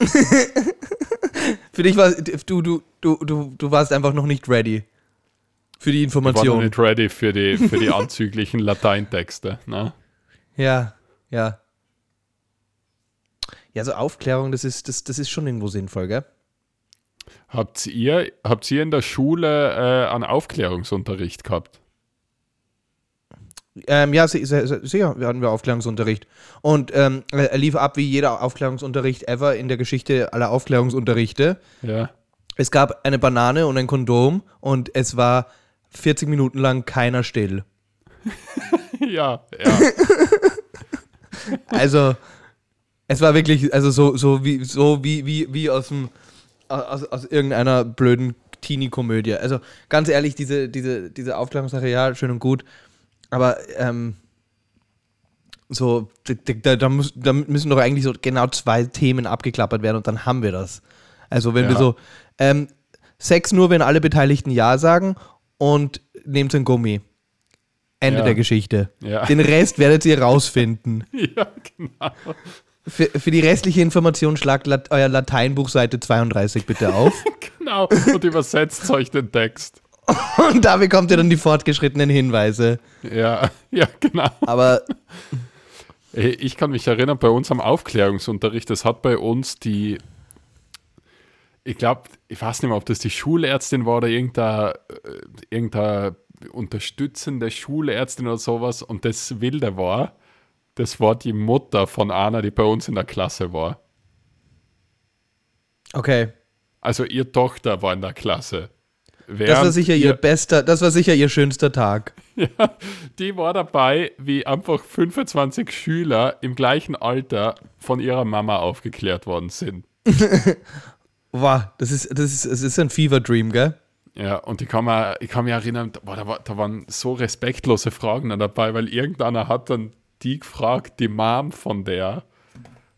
(laughs) für dich war du, du, du, du, du warst einfach noch nicht ready für die Ich war Information. nicht ready für die, für die (laughs) anzüglichen Lateintexte. Ne? Ja, ja. Ja, so Aufklärung, das ist, das, das ist schon irgendwo sinnvoll, gell? Habt ihr, habt ihr in der Schule äh, einen Aufklärungsunterricht gehabt? Ähm, ja, si- si- si- sicher hatten wir Aufklärungsunterricht. Und ähm, er lief ab wie jeder Aufklärungsunterricht ever in der Geschichte aller Aufklärungsunterrichte. Ja. Es gab eine Banane und ein Kondom und es war 40 Minuten lang keiner still. (laughs) ja, ja. (laughs) Also, es war wirklich, also so, so wie, so wie, wie, wie aus dem, aus, aus irgendeiner blöden Teenie-Komödie. Also ganz ehrlich, diese, diese, diese Aufklärungssache, ja, schön und gut. Aber ähm, so, da, da, muss, da müssen doch eigentlich so genau zwei Themen abgeklappert werden und dann haben wir das. Also wenn Ja. wir so, ähm, Sex nur, wenn alle Beteiligten Ja sagen und nehmt ein Gummi. Ende Ja. der Geschichte. Ja. Den Rest werdet ihr rausfinden. (laughs) Ja, genau. Für, für die restliche Information schlagt Lat euer Lateinbuch Seite 32 bitte auf. (laughs) Genau. Und übersetzt euch den Text. (laughs) und da bekommt ihr dann die fortgeschrittenen Hinweise. Ja, ja, genau. Aber Ey, Ich kann mich erinnern, bei uns am Aufklärungsunterricht, das hat bei uns die, ich glaube, ich weiß nicht mehr, ob das die Schulärztin war oder irgendeine, äh, irgendeine unterstützende Schulärztin oder sowas. Und das Wilde war, das war die Mutter von Anna, die bei uns in der Klasse war. okay. Also ihre Tochter war in der Klasse. Das war Während sicher ihr bester, das war sicher ihr schönster Tag. (laughs) Ja, die war dabei, wie einfach 25 Schüler im gleichen Alter von ihrer Mama aufgeklärt worden sind. (laughs) Wow, das ist, das ist, das ist ein Fever Dream, gell? Ja, und ich kann, mir, ich kann mich erinnern, boah, da, war, da waren so respektlose Fragen dann dabei, weil irgendeiner hat dann die gefragt, die Mom von der,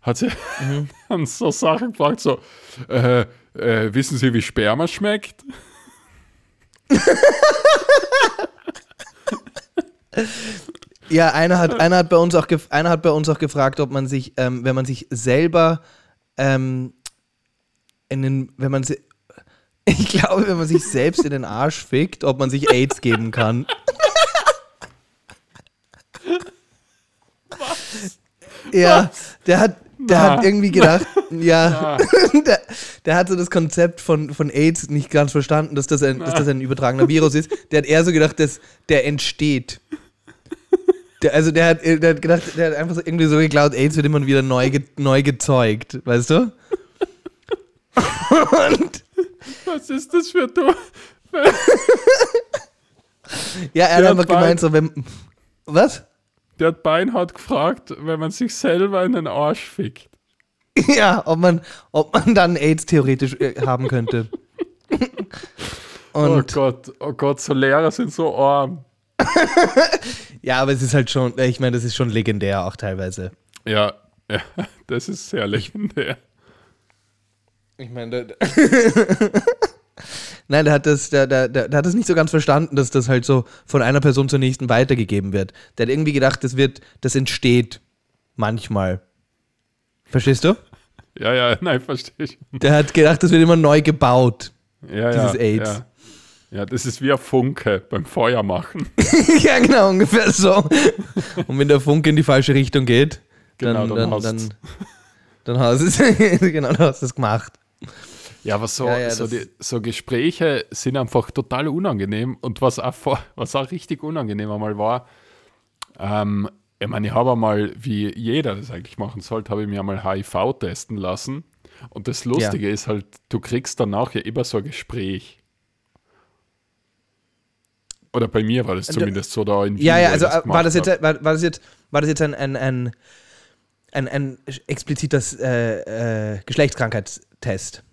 hat sie (laughs) dann so Sachen gefragt, so, äh, äh, wissen Sie, wie Sperma schmeckt? (laughs) Ja, einer hat, einer hat bei uns auch, einer hat bei uns auch gefragt, ob man sich, ähm, wenn man sich selber ähm, in den, wenn man (laughs) ich glaube, wenn man sich selbst in den Arsch fickt, ob man sich AIDS geben kann. (laughs) Ja, der hat, der Na. hat irgendwie gedacht, ja, (laughs) der, der hat so das Konzept von, von AIDS nicht ganz verstanden, dass das, ein, dass das ein übertragener Virus ist. Der hat eher so gedacht, dass der entsteht. Der, also der hat, der hat gedacht, der hat einfach so irgendwie so geglaubt, AIDS wird immer wieder neu, ge, neu gezeugt, weißt du? Und Was ist das für du? ja, er hat Der bald- gemeint, so wenn. Was? Der hat Beinhardt gefragt, wenn man sich selber in den Arsch fickt. Ja, ob man, ob man dann AIDS theoretisch äh, haben könnte. oh Und Gott, oh Gott, so Lehrer sind so arm. (laughs) ja, aber es ist halt schon, ich meine, das ist schon legendär auch teilweise. Ja, ja, (laughs) das ist sehr legendär. Ich meine, der, (laughs) Nein, der hat, das, der, der, der, der hat das nicht so ganz verstanden, dass das halt so von einer Person zur nächsten weitergegeben wird. Der hat irgendwie gedacht, das wird, das entsteht manchmal. Verstehst du? Ja, ja, (laughs) nein, verstehe ich. Der hat gedacht, das wird immer neu gebaut. Ja, Dieses ja, AIDS. Ja. ja, das ist wie ein Funke beim Feuer machen. (laughs) ja, genau, ungefähr so. Und wenn der Funke in die falsche Richtung geht, dann, Genau, dann dann, hast dann, dann, hast du es, genau, dann hast du es gemacht. Ja, aber so, Ja, ja, so, das- die, so Gespräche sind einfach total unangenehm. Und was auch, vor- was auch richtig unangenehm einmal war, ähm, ich meine, ich habe einmal, wie jeder das eigentlich machen sollte, habe ich mir einmal HIV testen lassen. Und das Lustige ist halt, du kriegst danach ja immer so ein Gespräch. Oder bei mir war das zumindest so da in Wien, Ja, ja, also ich äh, war das jetzt, war, war das jetzt, war das jetzt ein, ein, ein, ein, ein explizites äh, äh, Geschlechtskrankheitstest?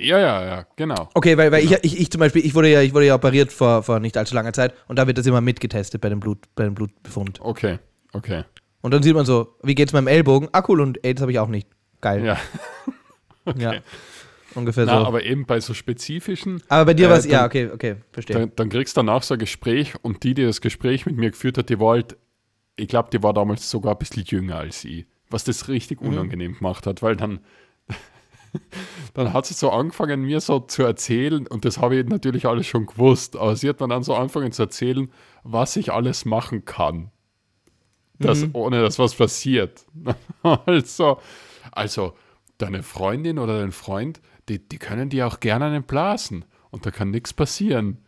Ja, ja, ja, genau. Okay, weil, weil ich, ich, ich zum Beispiel, ich wurde ja, ich wurde ja operiert vor, vor nicht allzu langer Zeit und da wird das immer mitgetestet bei dem, Blut, bei dem Blutbefund. Okay, okay. Und dann sieht man so, wie geht's meinem Ellbogen? Ah, cool, und AIDS habe ich auch nicht. Geil. Ja, (laughs) Ja. Ungefähr Na, so. aber eben bei so spezifischen, Aber bei dir Äh, war es, ja, okay, okay, verstehe. dann, dann kriegst du danach so ein Gespräch und die, die das Gespräch mit mir geführt hat, die war halt, ich glaube, die war damals sogar ein bisschen jünger als ich, was das richtig Mhm. unangenehm gemacht hat, weil dann, (laughs) dann hat sie so angefangen, mir so zu erzählen und das habe ich natürlich alles schon gewusst, aber sie hat mir dann so angefangen zu erzählen, was ich alles machen kann, dass, Mhm. ohne dass was passiert. (laughs) also, also, deine Freundin oder dein Freund, die, die können dir auch gerne einen blasen und da kann nichts passieren.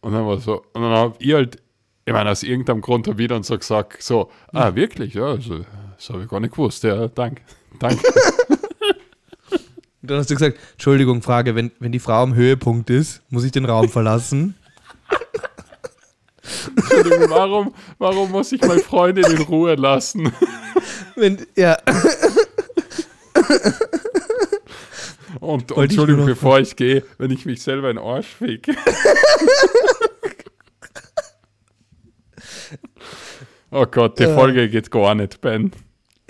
Und dann war so, und dann habe ich halt, ich meine, aus irgendeinem Grund habe ich dann so gesagt, so, ah, wirklich, ja, also, das habe ich gar nicht gewusst, ja, danke, (laughs) danke. Und dann hast du gesagt, Entschuldigung, Frage, wenn, wenn die Frau am Höhepunkt ist, muss ich den Raum verlassen? Entschuldigung, warum, warum muss ich meine Freundin in Ruhe lassen? Wenn, ja. Und, und ich Entschuldigung, noch- bevor ich gehe, wenn ich mich selber in den Arsch fick. (laughs) oh Gott, die Ja. Folge geht gar nicht, Ben.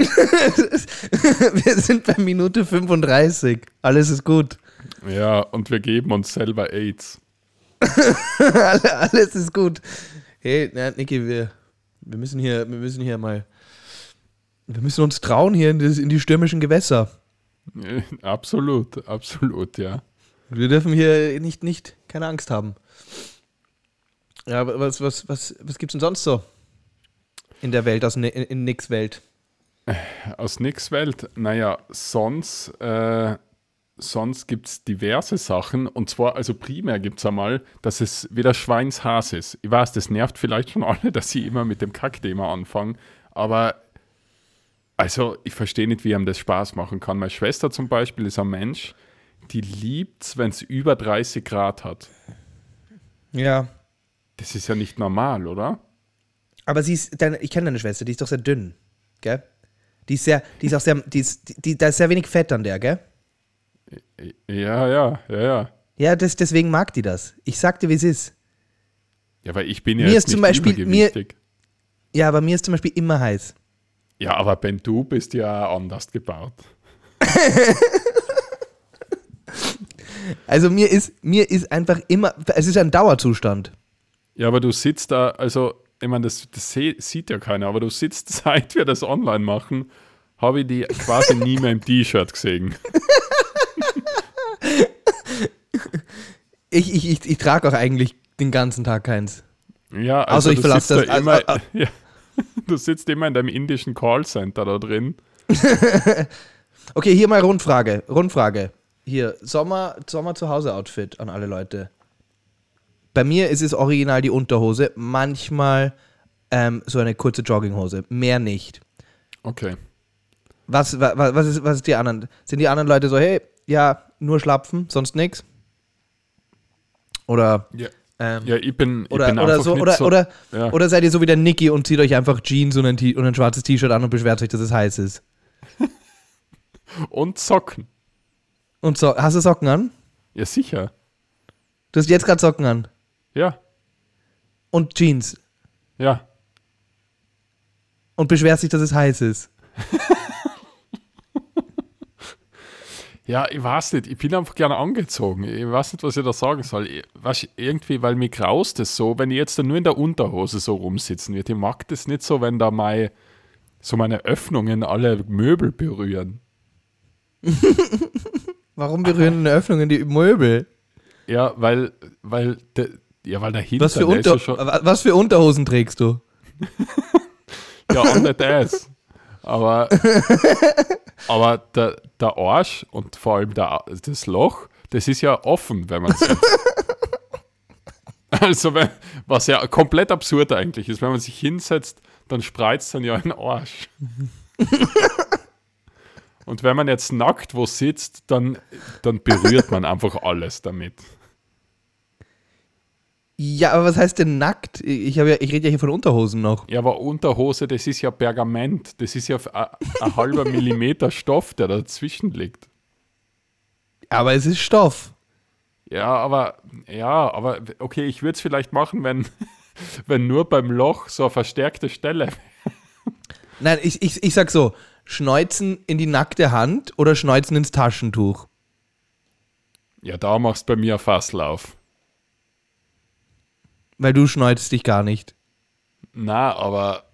(laughs) Wir sind bei Minute 35. Alles ist gut. Ja, und wir geben uns selber AIDS. (laughs) Alle- Alles ist gut. Hey, na, Niki, wir, wir müssen hier, wir müssen hier mal. Wir müssen uns trauen hier in, das, in die stürmischen Gewässer. (laughs) Absolut, absolut, ja. Wir dürfen hier nicht, nicht, keine Angst haben. Ja, aber was, was, was, was gibt's denn sonst so? In der Welt, aus Ni- in, in Nicks Welt. Aus nix Welt, naja, sonst, äh, sonst gibt es diverse Sachen. Und zwar, also primär gibt es einmal, dass es wieder Schweinshaß ist. Ich weiß, das nervt vielleicht schon alle, (laughs) dass sie immer mit dem Kackthema anfangen. Aber, also, ich verstehe nicht, wie einem das Spaß machen kann. Meine Schwester zum Beispiel ist ein Mensch, die liebt es, wenn es über 30 Grad hat. Ja. Das ist ja nicht normal, oder? Aber sie ist, deine, ich kenne deine Schwester, die ist doch sehr dünn, gell? Die ist sehr, die ist auch sehr, die ist, die, die, da ist sehr wenig Fett an der, gell? Ja, ja, ja, ja. Ja, das, deswegen mag die das. Ich sag dir, wie es ist. Ja, aber ich bin ja Mir jetzt ist zum nicht Beispiel- mir-. Ja, aber mir ist zum Beispiel immer heiß. Ja, aber Ben, du bist ja anders gebaut. (laughs) Also mir ist, mir ist einfach immer, es ist ein Dauerzustand. Ja, aber du sitzt da, also, ich meine, das, das sieht ja keiner, aber du sitzt, (laughs) seit wir das online machen, habe ich die quasi (laughs) nie mehr im T-Shirt gesehen. Ich, ich, ich, ich trage auch eigentlich den ganzen Tag keins. Ja, Also also ich verlasse das- da immer, also- also- (laughs) ja, du sitzt immer in deinem indischen Callcenter da drin. Okay, hier mal Rundfrage. Rundfrage. Hier, Sommer, Sommer zu Hause Outfit an alle Leute. Bei mir ist es original die Unterhose, manchmal ähm, so eine kurze Jogginghose, mehr nicht. Okay. Was, wa, wa- was, ist, was ist die anderen? Sind die anderen Leute so, hey, ja, nur Schlapfen, sonst nix? Oder, Ja, ähm, ja ich bin, ich oder, bin oder so, oder, so. oder, ja. oder seid ihr so wie der Niki und zieht euch einfach Jeans und ein, T und ein schwarzes T-Shirt an und beschwert euch, dass es heiß ist? (laughs) Und Socken. Und so, hast du Socken an? Ja, sicher. Du hast jetzt gerade Socken an. Ja, Und Jeans. ja. Und beschwerst dich, dass es heiß ist. (laughs) Ja, ich weiß nicht, ich bin einfach gerne angezogen. Ich weiß nicht, was ich da sagen soll. Ich, weißt, irgendwie, weil mir graust es so, wenn ich jetzt nur in der Unterhose so rumsitzen wird. Ich mag das nicht so, wenn da mein, so meine Öffnungen alle Möbel berühren. (laughs) Warum berühren eine Öffnungen die Möbel? Ja, weil, weil, ja, weil dahinter Was für, Unter ja was für Unterhosen trägst du? ja, auch nicht das. Aber, (laughs) aber der, der Arsch und vor allem der, das Loch, das ist ja offen, wenn man sitzt. (laughs) Also, wenn, was ja komplett absurd eigentlich ist, wenn man sich hinsetzt, dann spreizt dann ja ein Arsch. (laughs) Und wenn man jetzt nackt wo sitzt, dann, dann berührt man einfach alles damit. Ja, aber was heißt denn nackt? Ich, ja, ich rede ja hier von Unterhosen noch. Ja, aber Unterhose, das ist ja Pergament. Das ist ja ein ein halber (laughs) Millimeter Stoff, der dazwischen liegt. Aber es ist Stoff. Ja, aber ja, aber okay, ich würde es vielleicht machen, wenn, (laughs) wenn nur beim Loch so eine verstärkte Stelle. Nein, ich, ich, ich sag so: Schneuzen in die nackte Hand oder Schneuzen ins Taschentuch. Ja, da machst bei mir Fasslauf. Weil du schneuzt dich gar nicht. Na, aber.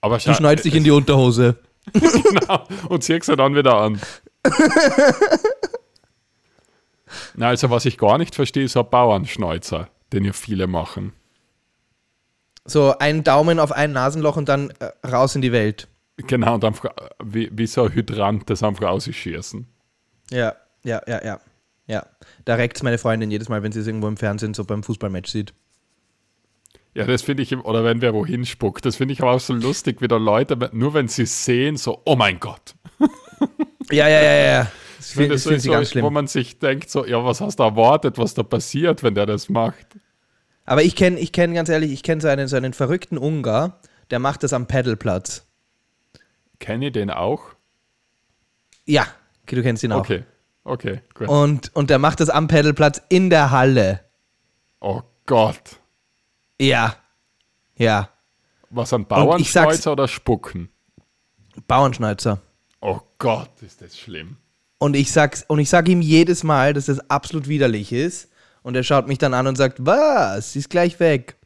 Aber Du schneuzt dich in die Unterhose. (laughs) genau, und ziehst sie dann wieder an. (laughs) Na, also was ich gar nicht verstehe, ist ein Bauernschneuzer, den ja viele machen. So, einen Daumen auf ein Nasenloch und dann äh, raus in die Welt. Genau, und einfach wie, wie so ein Hydrant, das einfach ausschießen. Ja, ja, ja, ja. Ja. Da reckt meine Freundin jedes Mal, wenn sie es irgendwo im Fernsehen so beim Fußballmatch sieht. Ja, das finde ich, oder wenn wer wohin spuckt, das finde ich aber auch so lustig, wie da Leute, nur wenn sie sehen, so, oh mein Gott. Ja, ja, ja, ja. Das Ich finde das so, ganz so, wo schlimm. man sich denkt, so, ja, was hast du erwartet, was da passiert, wenn der das macht? Aber ich kenne, ich kenne ganz ehrlich, ich kenne so einen, so einen verrückten Ungar, der macht das am Paddleplatz. Kenne ich den auch? Ja, du kennst ihn auch. Okay, okay, gut. Und, und der macht das am Paddleplatz in der Halle. Oh Gott. Ja. Ja. Was an Bauernschneuzer oder Spucken? Bauernschneizer. Oh Gott, ist das schlimm. Und ich sag's, und ich sag ihm jedes Mal, dass das absolut widerlich ist. Und er schaut mich dann an und sagt, was? Sie ist gleich weg.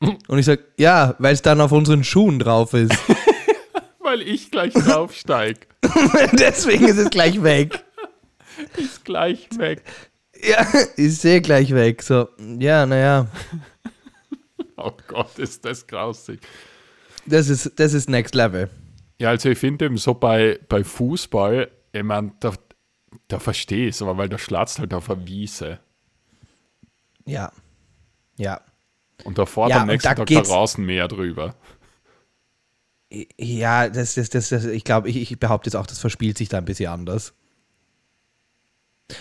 Und ich sag, ja, weil es dann auf unseren Schuhen drauf ist. (laughs) Weil ich gleich draufsteig. (laughs) Deswegen ist es gleich weg. (laughs) ist gleich weg. Ja, ich sehe gleich weg. So, ja, naja, (laughs) Oh Gott, ist das grausig. das ist, das ist Next Level. Ja, also ich finde eben so bei, bei Fußball, ich meine, da, da verstehe ich es, aber weil da schlatzt halt auf einer Wiese. Ja. Ja. Und da fährt Ja, am nächsten da Tag der geht's- Rasenmäher drüber. Ja, das, das, das, das ich glaube, ich, ich behaupte jetzt auch, das verspielt sich da ein bisschen anders.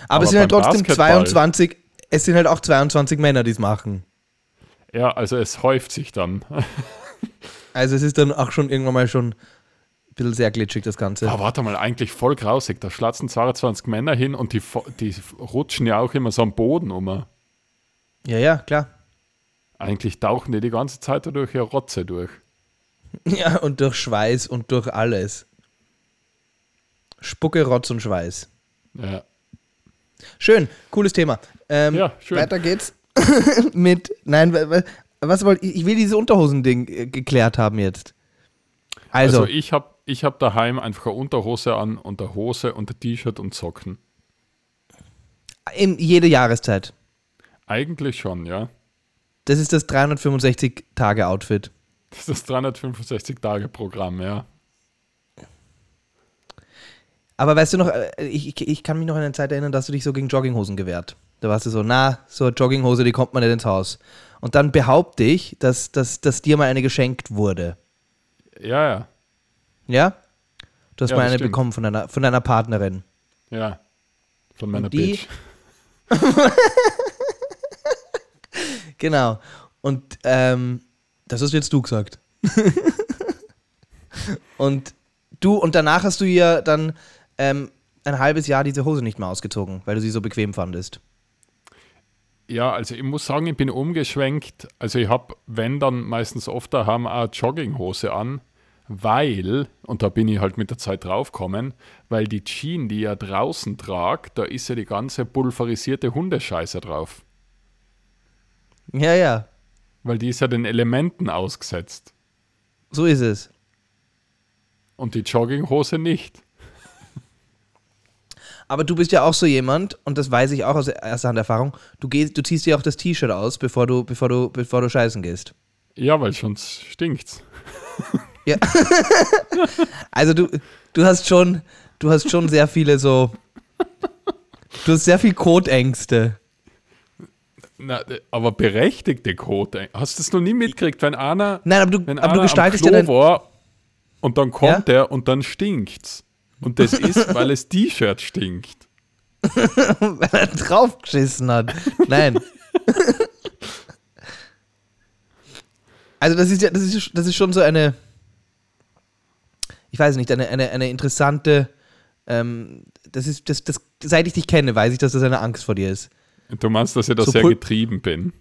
Aber, Aber es sind halt trotzdem Basketball- 22, es sind halt auch 22 Männer, die es machen. Ja, also es häuft sich dann. (laughs) Also es ist dann auch schon irgendwann mal schon ein bisschen sehr glitschig, das Ganze. Aber warte mal, eigentlich voll grausig. Da schlatzen 22 Männer hin und die, die rutschen ja auch immer so am Boden um. Ja, ja, klar. Eigentlich tauchen die die ganze Zeit durch ihre Rotze durch. (laughs) Ja, und durch Schweiß und durch alles. Spucke, Rotz und Schweiß. Ja. Schön, cooles Thema. Ähm, Ja, schön. Weiter geht's (laughs) mit, nein, wa- wa- was wollte ich, ich will dieses Unterhosending äh, geklärt haben jetzt. Also, Also, ich habe ich hab daheim einfach eine Unterhose an und eine Hose und ein T-Shirt und Socken. in jede Jahreszeit. Eigentlich schon, ja. Das ist das 365-Tage-Outfit. Das ist das 365-Tage-Programm, ja. Aber weißt du noch, äh, ich, ich- kann mich noch an eine Zeit erinnern, dass du dich so gegen Jogginghosen gewehrt. Da warst du so, na, so eine Jogginghose, die kommt man nicht ins Haus. Und dann behaupte ich, dass, dass, dass dir mal eine geschenkt wurde. Ja, ja, Ja? Du hast Ja, mal eine stimmt. bekommen von deiner, von deiner Partnerin. ja. Von meiner die- Bitch. (laughs) Genau. Und ähm, das hast jetzt du gesagt. (laughs) und du, und danach hast du ihr dann ähm, ein halbes Jahr diese Hose nicht mehr ausgezogen, weil du sie so bequem fandest. Ja, also ich muss sagen, ich bin umgeschwenkt. Also ich habe, wenn dann meistens oft daheim auch eine Jogginghose an, weil, und da bin ich halt mit der Zeit draufgekommen, weil die Jeans, die ich ja draußen trage, da ist ja die ganze pulverisierte Hundescheiße drauf. Ja, ja, Weil die ist ja den Elementen ausgesetzt. so ist es. Und die Jogginghose nicht. Aber du bist ja auch so jemand, und das weiß ich auch aus erster Hand Erfahrung, du, gehst, du ziehst dir auch das T-Shirt aus, bevor du, bevor, du, bevor du scheißen gehst. Ja, weil sonst stinkt's. Ja. (laughs) also du, du hast schon, du hast schon sehr viele so, du hast sehr viel Kotängste. Na, aber berechtigte Quote. Hast du das noch nie mitgekriegt, wenn einer, Nein, aber du, wenn aber du gestaltest ja dein, und dann kommt er und dann stinkt's. Und das ist, weil das T-Shirt stinkt. (laughs) weil er draufgeschissen hat. Nein. (laughs) Also das ist ja, das ist, das ist schon so eine, ich weiß nicht, eine, eine, eine interessante, ähm, das ist, das, das, seit ich dich kenne, weiß ich, dass das eine Angst vor dir ist. Du meinst, dass ich da So sehr getrieben bin.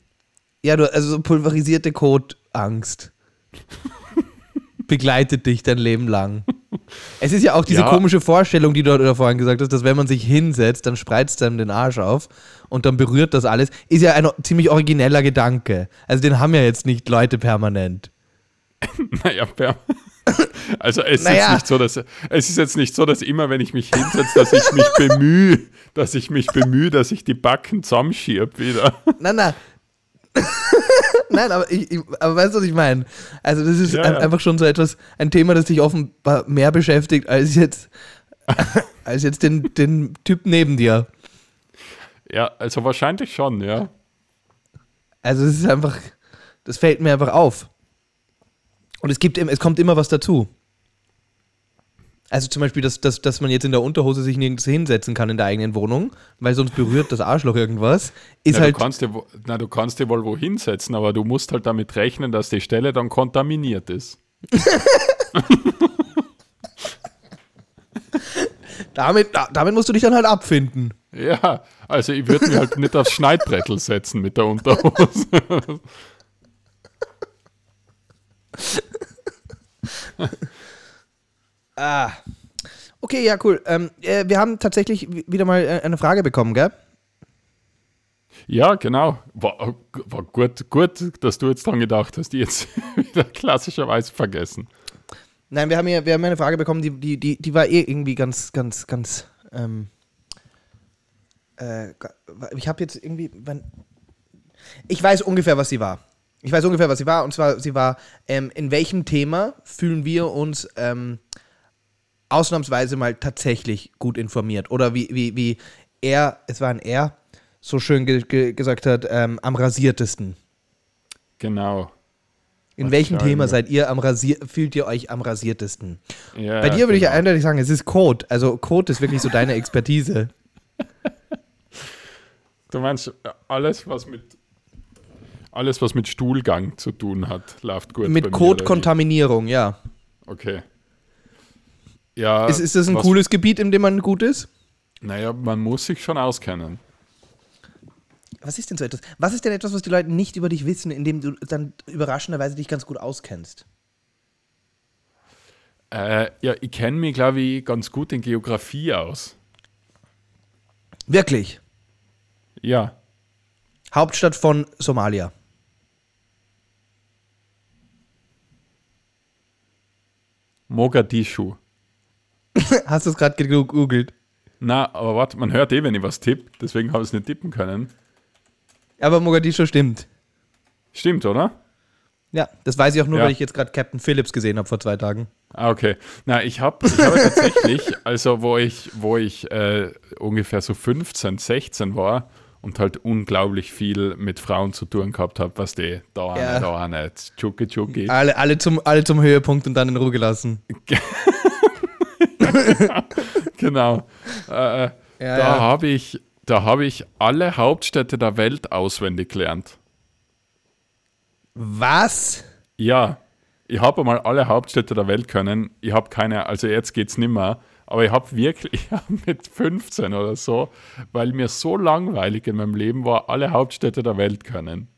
Ja, du, also so pulverisierte Kotangst. (laughs) Begleitet dich dein Leben lang. (laughs) Es ist ja auch diese Ja. komische Vorstellung, die du da vorhin gesagt hast, dass wenn man sich hinsetzt, dann spreizt einem den Arsch auf und dann berührt das alles. Ist ja ein ziemlich origineller Gedanke. Also den haben ja jetzt nicht Leute permanent. (laughs) Naja, per (laughs) also es ist Naja. jetzt nicht so, dass es ist jetzt nicht so, dass immer, wenn ich mich hinsetze, dass ich mich bemühe, dass ich mich bemühe, dass ich die Backen zusammenschieb wieder. Nein, nein. (laughs) Nein, aber, ich, ich, aber weißt du, was ich meine? Also, das ist Ja, ein, ja. einfach schon so etwas, ein Thema, das dich offenbar mehr beschäftigt als jetzt, (laughs) als jetzt den, den Typ neben dir. Ja, also wahrscheinlich schon, ja. Also, es ist einfach, das fällt mir einfach auf. Und es gibt, es kommt immer was dazu. Also zum Beispiel, dass, dass, dass man jetzt in der Unterhose sich nirgends hinsetzen kann in der eigenen Wohnung, weil sonst berührt das Arschloch irgendwas, ist Na, halt. du, kannst dir, na, du kannst dir wohl wo hinsetzen, aber du musst halt damit rechnen, dass die Stelle dann kontaminiert ist. (laughs) Damit, da- damit musst du dich dann halt abfinden. Ja, also ich würde mich halt nicht aufs Schneidbrettel setzen mit der Unterhose. (laughs) Ah. Okay, ja, cool. Ähm, äh, wir haben tatsächlich wi- wieder mal äh, eine Frage bekommen, gell? Ja, genau. War, war gut, gut, dass du jetzt dran gedacht hast, die jetzt (laughs) wieder klassischerweise vergessen. Nein, wir haben hier, wir haben eine Frage bekommen, die, die, die, die war eh irgendwie ganz, ganz, ganz. Ähm, äh, ich habe jetzt irgendwie. Ich weiß ungefähr, was sie war. Ich weiß ungefähr, was sie war. Und zwar, sie war, ähm, in welchem Thema fühlen wir uns ähm, ausnahmsweise mal tatsächlich gut informiert? Oder wie, wie, wie er, es war ein er, so schön ge ge gesagt hat, ähm, am rasiertesten. Genau. In Ach, welchem. Thema seid ihr am rasier fühlt ihr euch am rasiertesten? Ja, Bei dir würde ich genau. eindeutig sagen, es ist Code. Also Code ist wirklich so deine Expertise. (laughs) Du meinst, alles, was mit alles, was mit Stuhlgang zu tun hat, läuft gut. Mit Code-Kontaminierung, ja. Okay. Ja. Ist, ist das ein was- cooles Gebiet, in dem man gut ist? Naja, man muss sich schon auskennen. Was ist denn so etwas? Was ist denn etwas, was die Leute nicht über dich wissen, in dem du dann überraschenderweise dich ganz gut auskennst? Äh, ja, ich kenne mich, glaube ich, ganz gut in Geografie aus. Wirklich. Ja. Hauptstadt von Somalia. Mogadischu. (laughs) Hast du es gerade gegoogelt? Na, aber warte, man hört eh, wenn ich was tippe, deswegen habe ich es nicht tippen können. Aber Mogadischu stimmt. Stimmt, oder? Ja, das weiß ich auch nur, Ja. weil ich jetzt gerade Captain Phillips gesehen habe vor zwei Tagen. Ah, okay. Na, ich habe ich habe tatsächlich, (laughs) also wo ich, wo ich äh, ungefähr so 15, 16 war und halt unglaublich viel mit Frauen zu tun gehabt habe, was die da Ja. da eine, Chuki Chuki. Alle, alle, zum, alle zum Höhepunkt und dann in Ruhe gelassen. (laughs) (laughs) Genau. Äh, Ja, da ja. habe ich, da habe ich alle Hauptstädte der Welt auswendig gelernt. Was? Ja, ich habe einmal alle Hauptstädte der Welt können. Ich habe keine, also jetzt geht's nimmer. Aber ich habe wirklich ich (laughs) hab mit 15 oder so, weil mir so langweilig in meinem Leben war, alle Hauptstädte der Welt können.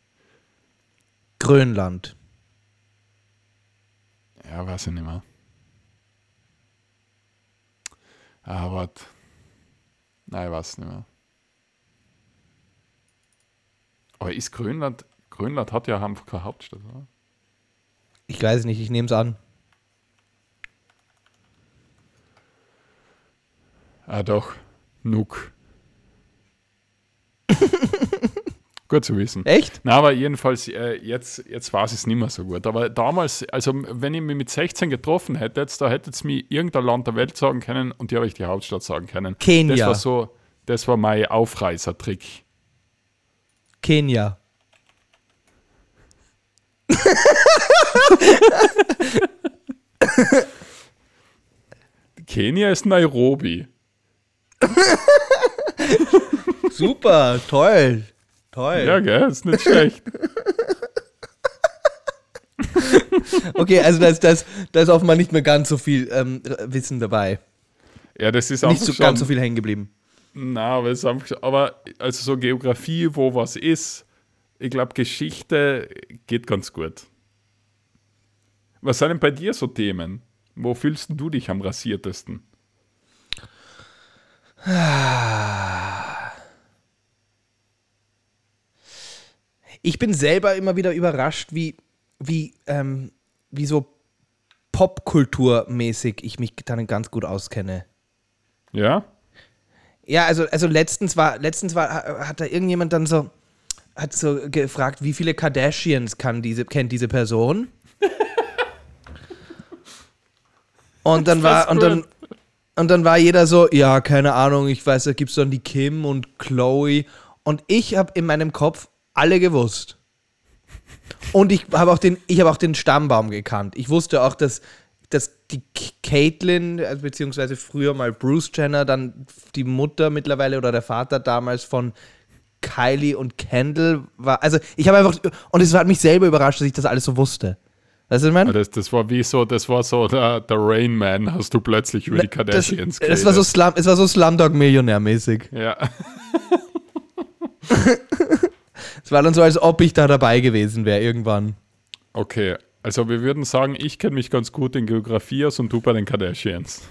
Grönland. Ja, weiß ich nicht mehr. Ah, warte. Nein, ich weiß nicht mehr. Aber ist Grönland, Grönland hat ja einfach keine Hauptstadt, oder? Ich weiß es nicht, ich nehme es an. Ah, doch. Nuuk. (laughs) Gut zu wissen. Echt? Na, aber jedenfalls, äh, jetzt, jetzt weiß ich es nicht mehr so gut. Aber damals, also wenn ich mich mit 16 getroffen hätte, da hätte es mir irgendein Land der Welt sagen können und die habe ich die Hauptstadt sagen können. Kenia. Das war so, das war mein Aufreißertrick. Kenia. Kenia ist Nairobi. (laughs) Super, toll. Toll. Ja, gell, ist nicht schlecht. (laughs) Okay, also da ist, da, ist, da ist offenbar nicht mehr ganz so viel ähm, Wissen dabei. Ja, das ist Nicht einfach so ganz so viel hängen geblieben. Na, aber, es ist einfach, aber also so Geografie, wo was ist, ich glaube, Geschichte geht ganz gut. Was sind denn bei dir so Themen? Wo fühlst du dich am rasiertesten? (sighs) (sighs) Ich bin selber immer wieder überrascht, wie, wie, ähm, wie so Popkulturmäßig ich mich dann ganz gut auskenne. Ja? Ja, also, also letztens war, letztens war, ha- hat da irgendjemand dann so, hat so gefragt, wie viele Kardashians kann diese, kennt diese Person? (laughs) Und dann war, und dann, und dann war jeder so, ja, keine Ahnung, ich weiß, da gibt es dann die Kim und Chloe. Und ich habe in meinem Kopf alle gewusst. Und ich habe auch, den- ich hab auch den Stammbaum gekannt. Ich wusste auch, dass dass die Caitlyn, also beziehungsweise früher mal Bruce Jenner, dann die Mutter mittlerweile oder der Vater damals von Kylie und Kendall war. Also ich habe einfach, und es hat mich selber überrascht, dass ich das alles so wusste. Weißt du, was ich meine? Das, das war wie so, das war so der, der Rain Man, hast du plötzlich über die Das, Kardashians das war so. Slum, es war so Slumdog Millionär-mäßig. Ja, (laughs) Es war dann so, als ob ich da dabei gewesen wäre irgendwann. okay. Also wir würden sagen, ich kenne mich ganz gut in Geografie aus und du bei den Kardashians.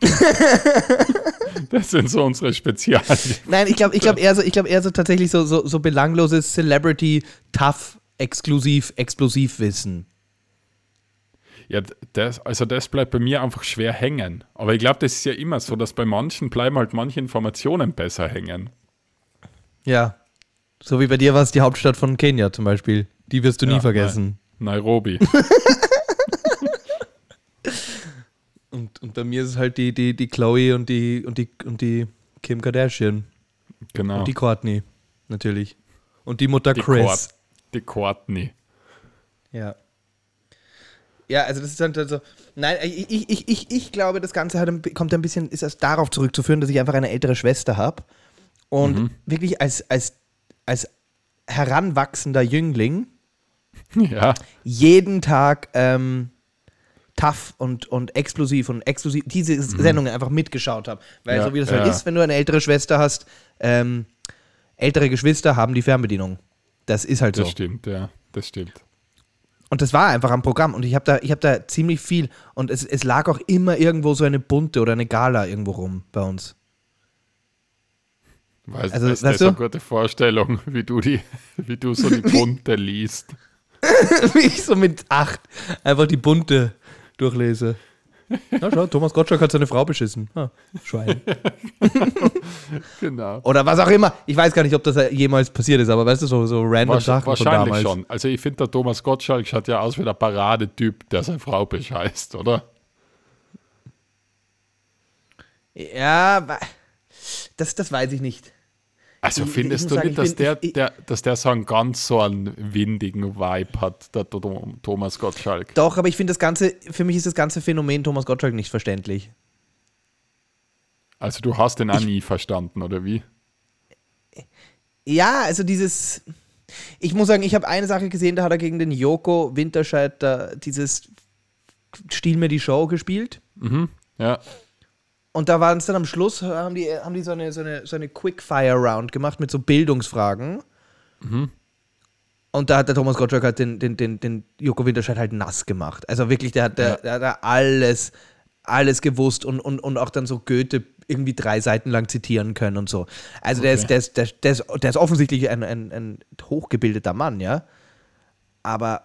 (laughs) das sind so unsere Spezialien. Nein, ich glaube ich glaub eher, so, ich glaub eher so tatsächlich so, so, so belangloses Celebrity, tough, exklusiv, Explosivwissen. Ja, das, also das bleibt bei mir einfach schwer hängen. Aber ich glaube, das ist ja immer so, dass bei manchen bleiben halt manche Informationen besser hängen. Ja. So wie bei dir war es die Hauptstadt von Kenia zum Beispiel. Die wirst du nie Ja, vergessen. Nairobi. (laughs) Und, und bei mir ist es halt die, die, die Chloe und die, und die, und die Kim Kardashian. Genau. Und die Courtney, natürlich. Und die Mutter Die Chris. Court- Die Courtney. Ja. Ja, also das ist dann so. Nein, ich, ich, ich, ich, glaube, das Ganze hat, ein- kommt ein bisschen, ist erst darauf zurückzuführen, dass ich einfach eine ältere Schwester habe. Und wirklich als, als, als heranwachsender Jüngling (laughs) Ja, jeden Tag ähm, tough und, und explosiv und exklusiv diese Sendungen einfach mitgeschaut habe. Weil Ja, so wie das halt ja. ist, wenn du eine ältere Schwester hast, ähm, ältere Geschwister haben die Fernbedienung. Das ist halt das so. stimmt, ja. Das stimmt. Und das war einfach am Programm und ich habe da, ich hab da ziemlich viel und es, es lag auch immer irgendwo so eine bunte oder eine Gala irgendwo rum bei uns. Weißt, Also, das weißt ist du? eine gute Vorstellung, (laughs) wie du, die, wie du so (laughs) die Bunte liest. (laughs) Wie ich so mit acht einfach die bunte durchlese. Na schau, Thomas Gottschalk hat seine Frau beschissen. Ah, Schwein. Genau. Oder was auch immer. Ich weiß gar nicht, ob das jemals passiert ist, aber weißt du, so, so random Wahrsch- Sachen von wahrscheinlich damals. schon. Also ich finde, der Thomas Gottschalk schaut ja aus wie der Paradetyp, der seine Frau bescheißt, oder? Ja, das, das weiß ich nicht. Also findest du sagen, nicht, ich dass bin- der, ich- der, dass der so einen ganz so einen windigen Vibe hat, der Tho- Thomas Gottschalk? Doch, aber ich finde das Ganze, für mich ist das ganze Phänomen Thomas Gottschalk nicht verständlich. Also du hast den auch nie verstanden, oder wie? Ja, also dieses. Ich muss sagen, ich habe eine Sache gesehen, da hat er gegen den Joko Winterscheid da dieses Stiehl mir die Show gespielt. Ja, Und da waren es dann am Schluss, haben die, haben die so eine, so eine, so eine Quickfire-Round gemacht mit so Bildungsfragen. Und da hat der Thomas Gottschalk halt den, den, den, den Joko Winterscheid halt nass gemacht. Also wirklich, der hat, der, Ja. der hat da alles, alles gewusst und, und, und auch dann so Goethe irgendwie drei Seiten lang zitieren können und so. Also der, ist, Okay. der, ist, der, der, ist, der ist offensichtlich ein, ein, ein hochgebildeter Mann, ja. Aber,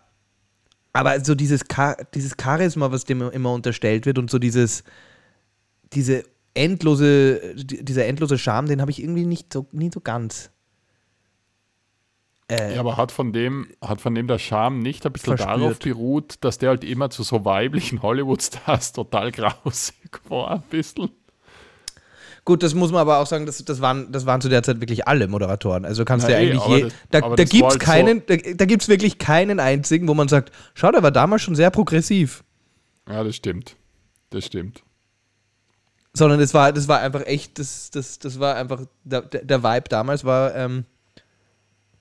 aber so dieses, Cha dieses Charisma, was dem immer unterstellt wird und so dieses, diese endlose, die- dieser endlose Charme, den habe ich irgendwie nicht so, nie so ganz. Äh, Ja, aber hat von dem, hat von dem der Charme nicht ein bisschen Verspürt. darauf beruht, dass der halt immer zu so weiblichen (laughs) Hollywood-Stars total grausig war, ein bisschen? Gut, das muss man aber auch sagen, das, das, waren, das waren zu der Zeit wirklich alle Moderatoren. Also kannst du ja eh, eigentlich je, das- da, da gibt es halt keinen, da, da gibt es wirklich keinen einzigen, wo man sagt, schau, der war damals schon sehr progressiv. Ja, das stimmt. Das stimmt. Sondern das war, das war einfach echt, das, das, das war einfach, der, der Vibe damals war, ähm,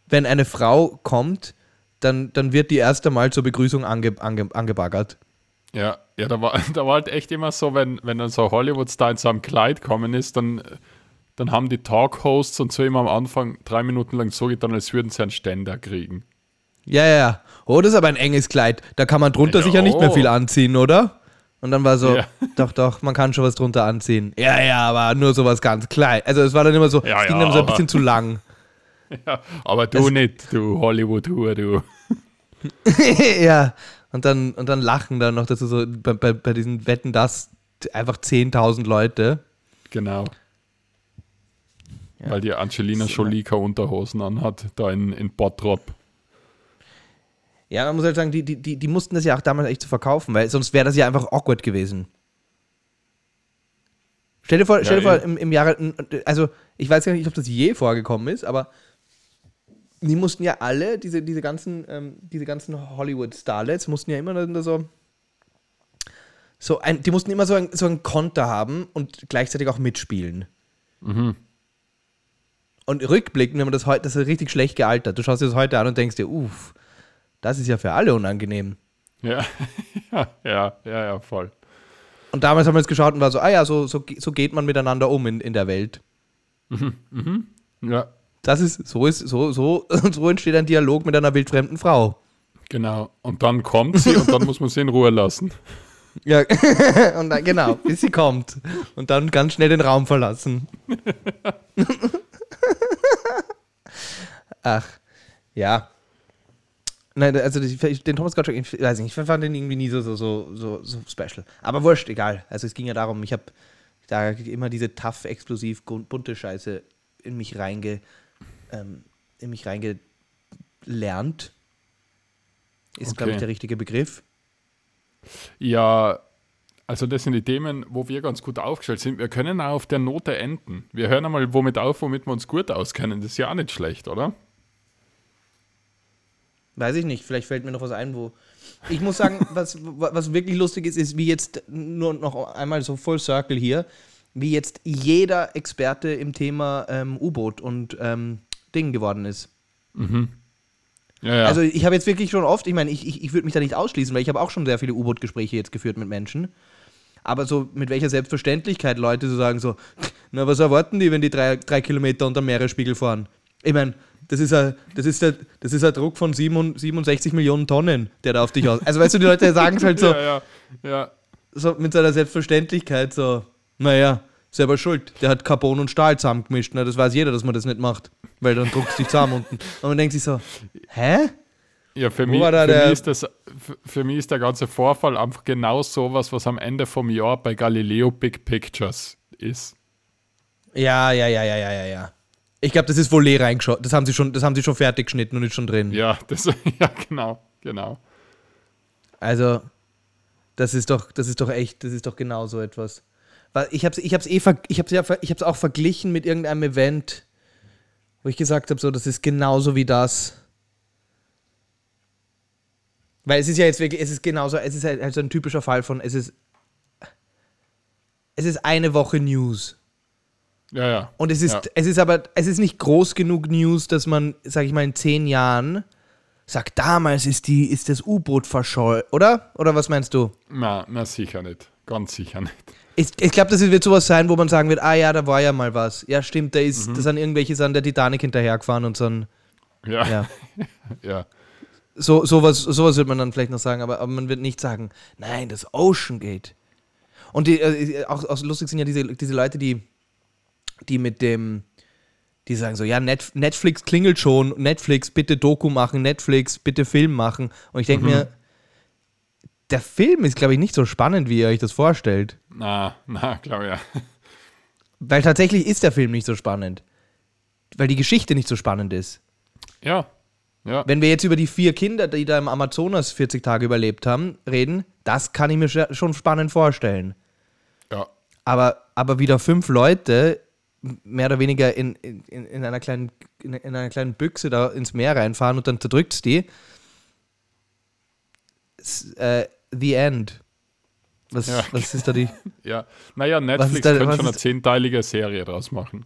wenn eine Frau kommt, dann, dann wird die erst einmal zur Begrüßung ange, ange, angebaggert. Ja, ja da, war, (laughs) da war halt echt immer so, wenn, wenn dann so Hollywood-Star in so einem Kleid kommen ist, dann, dann haben die Talk-Hosts und so immer am Anfang drei Minuten lang so getan, als würden sie einen Ständer kriegen. Ja, ja, ja. Oh, das ist aber ein enges Kleid. Da kann man drunter Ja, sicher nicht mehr oh. viel anziehen, oder? Und dann war so, Ja. (laughs) doch, doch, man kann schon was drunter anziehen. Ja, ja, aber nur sowas ganz klein. Also es war dann immer so, Ja, es ging ja, dann so ein bisschen zu lang. (laughs) Ja, aber du Das- nicht, du Hollywood-Hure, du. (laughs) ja. Und dann, und dann lachen dann noch dazu so bei, bei, bei diesen Wetten, das einfach 10.000 Leute. Genau. Weil die Angelina Jolie keine Unterhosen anhat, da in, in Bottrop. Ja, man muss halt sagen, die, die, die, die mussten das ja auch damals echt zu verkaufen, weil sonst wäre das ja einfach awkward gewesen. Stell dir vor, stell dir vor im, im Jahre, also ich weiß gar nicht, ob das je vorgekommen ist, aber die mussten ja alle, diese, diese ganzen, ähm, diese ganzen Hollywood-Starlets, mussten ja immer so so ein, die mussten immer so ein, so ein Konter haben und gleichzeitig auch mitspielen. Mhm. Und rückblickend, wenn man das heute, das ist richtig schlecht gealtert. Du schaust dir das heute an und denkst dir, uff, das ist ja für alle unangenehm. Ja, (laughs) ja, ja, ja, voll. Und damals haben wir es geschaut und war so, ah ja, so, so, so geht man miteinander um in, in der Welt. Ja, Das ist, so ist, so, so, (laughs) so entsteht ein Dialog mit einer wildfremden Frau. genau. Und dann kommt sie und dann muss man sie in Ruhe lassen. (laughs) Ja, und dann, genau, bis sie kommt. Und dann ganz schnell den Raum verlassen. Ach, ja. Nein, also den Thomas Gottschalk, ich weiß nicht, ich fand den irgendwie nie so, so, so, so, special. Aber wurscht, egal. Also es ging ja darum, ich habe da immer diese tough, explosiv, bunte Scheiße in mich reinge, ähm, in mich reingelernt. Ist, glaube ich, Okay. der richtige Begriff. Ja, also das sind die Themen, wo wir ganz gut aufgestellt sind. Wir können auch auf der Note enden. Wir hören einmal womit auf, womit wir uns gut auskennen. Das ist ja auch nicht schlecht, oder? Weiß ich nicht, vielleicht fällt mir noch was ein, wo. Ich muss sagen, (laughs) was, was wirklich lustig ist, ist, wie jetzt nur noch einmal so Full Circle hier, wie jetzt jeder Experte im Thema ähm, U-Boot und ähm, Ding geworden ist. Ja, ja. Also ich habe jetzt wirklich schon oft, ich meine, ich, ich, ich würde mich da nicht ausschließen, weil ich habe auch schon sehr viele U-Boot-Gespräche jetzt geführt mit Menschen. Aber so mit welcher Selbstverständlichkeit Leute so sagen so, (laughs) na was erwarten die, wenn die drei, drei Kilometer unter Meeresspiegel fahren? Ich meine, das ist ein, das ist der, das ist ein Druck von 7 67 Millionen Tonnen, der da auf dich aus. Also weißt du, die Leute sagen es halt so, (laughs) ja, ja, ja. so mit seiner Selbstverständlichkeit so, naja, selber schuld. Der hat Carbon und Stahl zusammengemischt. Na, das weiß jeder, dass man das nicht macht. Weil dann druckt es dich zusammen unten. Und man denkt sich so, hä? Ja, für mich, da für, mich ist das, für mich ist der ganze Vorfall einfach genau sowas, was am Ende vom Jahr bei Galileo Big Pictures ist. Ja, ja, ja, ja, ja, ja, ja. Ich glaube, das ist wohl leer reingeschaut. Das haben sie schon, das haben sie schon fertig geschnitten und ist schon drin. Ja, das, (laughs) ja, genau, genau. Also, das ist doch, das ist doch echt, das ist doch genau so etwas. Ich habe ich hab's eh, ver, ich hab's ja, ich hab's auch verglichen mit irgendeinem Event, wo ich gesagt habe, so, das ist genauso wie das. Weil es ist ja jetzt wirklich, es ist genauso, es ist halt, halt so ein typischer Fall von, es ist, es ist eine Woche News. Ja, ja. Und es ist, Ja. es ist aber, es ist nicht groß genug News, dass man, sag ich mal, in zehn Jahren sagt, damals ist die, ist das U-Boot verschollen, oder? Oder was meinst du? Na, na, sicher nicht. Ganz sicher nicht. Ich, ich glaube, das wird sowas sein, wo man sagen wird, ah ja, da war ja mal was. Ja, stimmt, da ist, da sind irgendwelche sind der Titanic hinterhergefahren und so ein, Ja, ja. (laughs) ja. So, sowas, sowas wird man dann vielleicht noch sagen, aber, aber man wird nicht sagen, nein, das Ocean Gate. Und die, äh, auch, auch lustig sind ja diese, diese Leute, die, die mit dem, die sagen so, ja, Net, Netflix klingelt schon, Netflix, bitte Doku machen, Netflix, bitte Film machen. Und ich denke mir, der Film ist, glaube ich, nicht so spannend, wie ihr euch das vorstellt. Na, na, glaube ja. (laughs) Weil tatsächlich ist der Film nicht so spannend. Weil die Geschichte nicht so spannend ist. Ja, ja. Wenn wir jetzt über die vier Kinder, die da im Amazonas 40 Tage überlebt haben, reden, das kann ich mir schon spannend vorstellen. Ja, Aber, aber wieder fünf Leute mehr oder weniger in, in, in, einer kleinen, in, in einer kleinen Büchse da ins Meer reinfahren und dann zerdrückt es die. S- Äh, the End. Was, Ja. was ist da die? (laughs) ja. Naja, Netflix da- könnte schon eine zehnteilige Serie draus machen.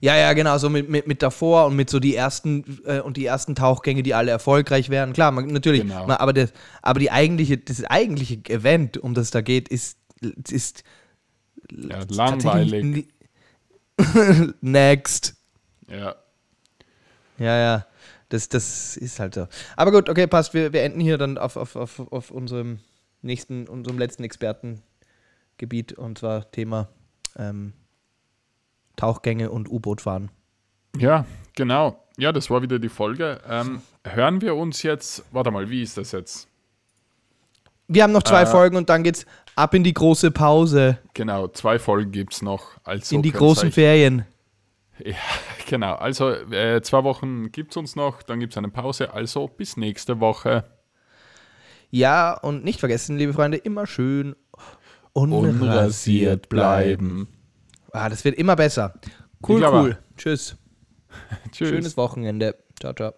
Ja, ja, genau, so mit, mit, mit davor und mit so die ersten äh, und die ersten Tauchgänge, die alle erfolgreich wären. Klar, man, natürlich, Genau. man, aber, das, aber die eigentliche, das eigentliche Event, um das da geht, ist, ist Ja, langweilig. (laughs) Next. Ja. Ja, ja. Das, das ist halt so. Aber gut, okay, passt. Wir, wir enden hier dann auf, auf, auf, auf unserem nächsten, unserem letzten Expertengebiet und zwar Thema ähm, Tauchgänge und U-Boot-Fahren. Ja, genau. Ja, das war wieder die Folge. Ähm, hören wir uns jetzt, warte mal, wie ist das jetzt? Wir haben noch zwei Äh, Folgen und dann geht's ab in die große Pause, Genau, zwei Folgen gibt es noch. Also in die großen Ferien. Ja, (laughs) genau. Also äh, zwei Wochen gibt es uns noch, dann gibt es eine Pause. Also bis nächste Woche. Ja, und nicht vergessen, liebe Freunde, immer schön Unrasiert bleiben. Ah, das wird immer besser. Cool, cool. Tschüss. (laughs) Tschüss. Schönes Wochenende. Ciao, ciao.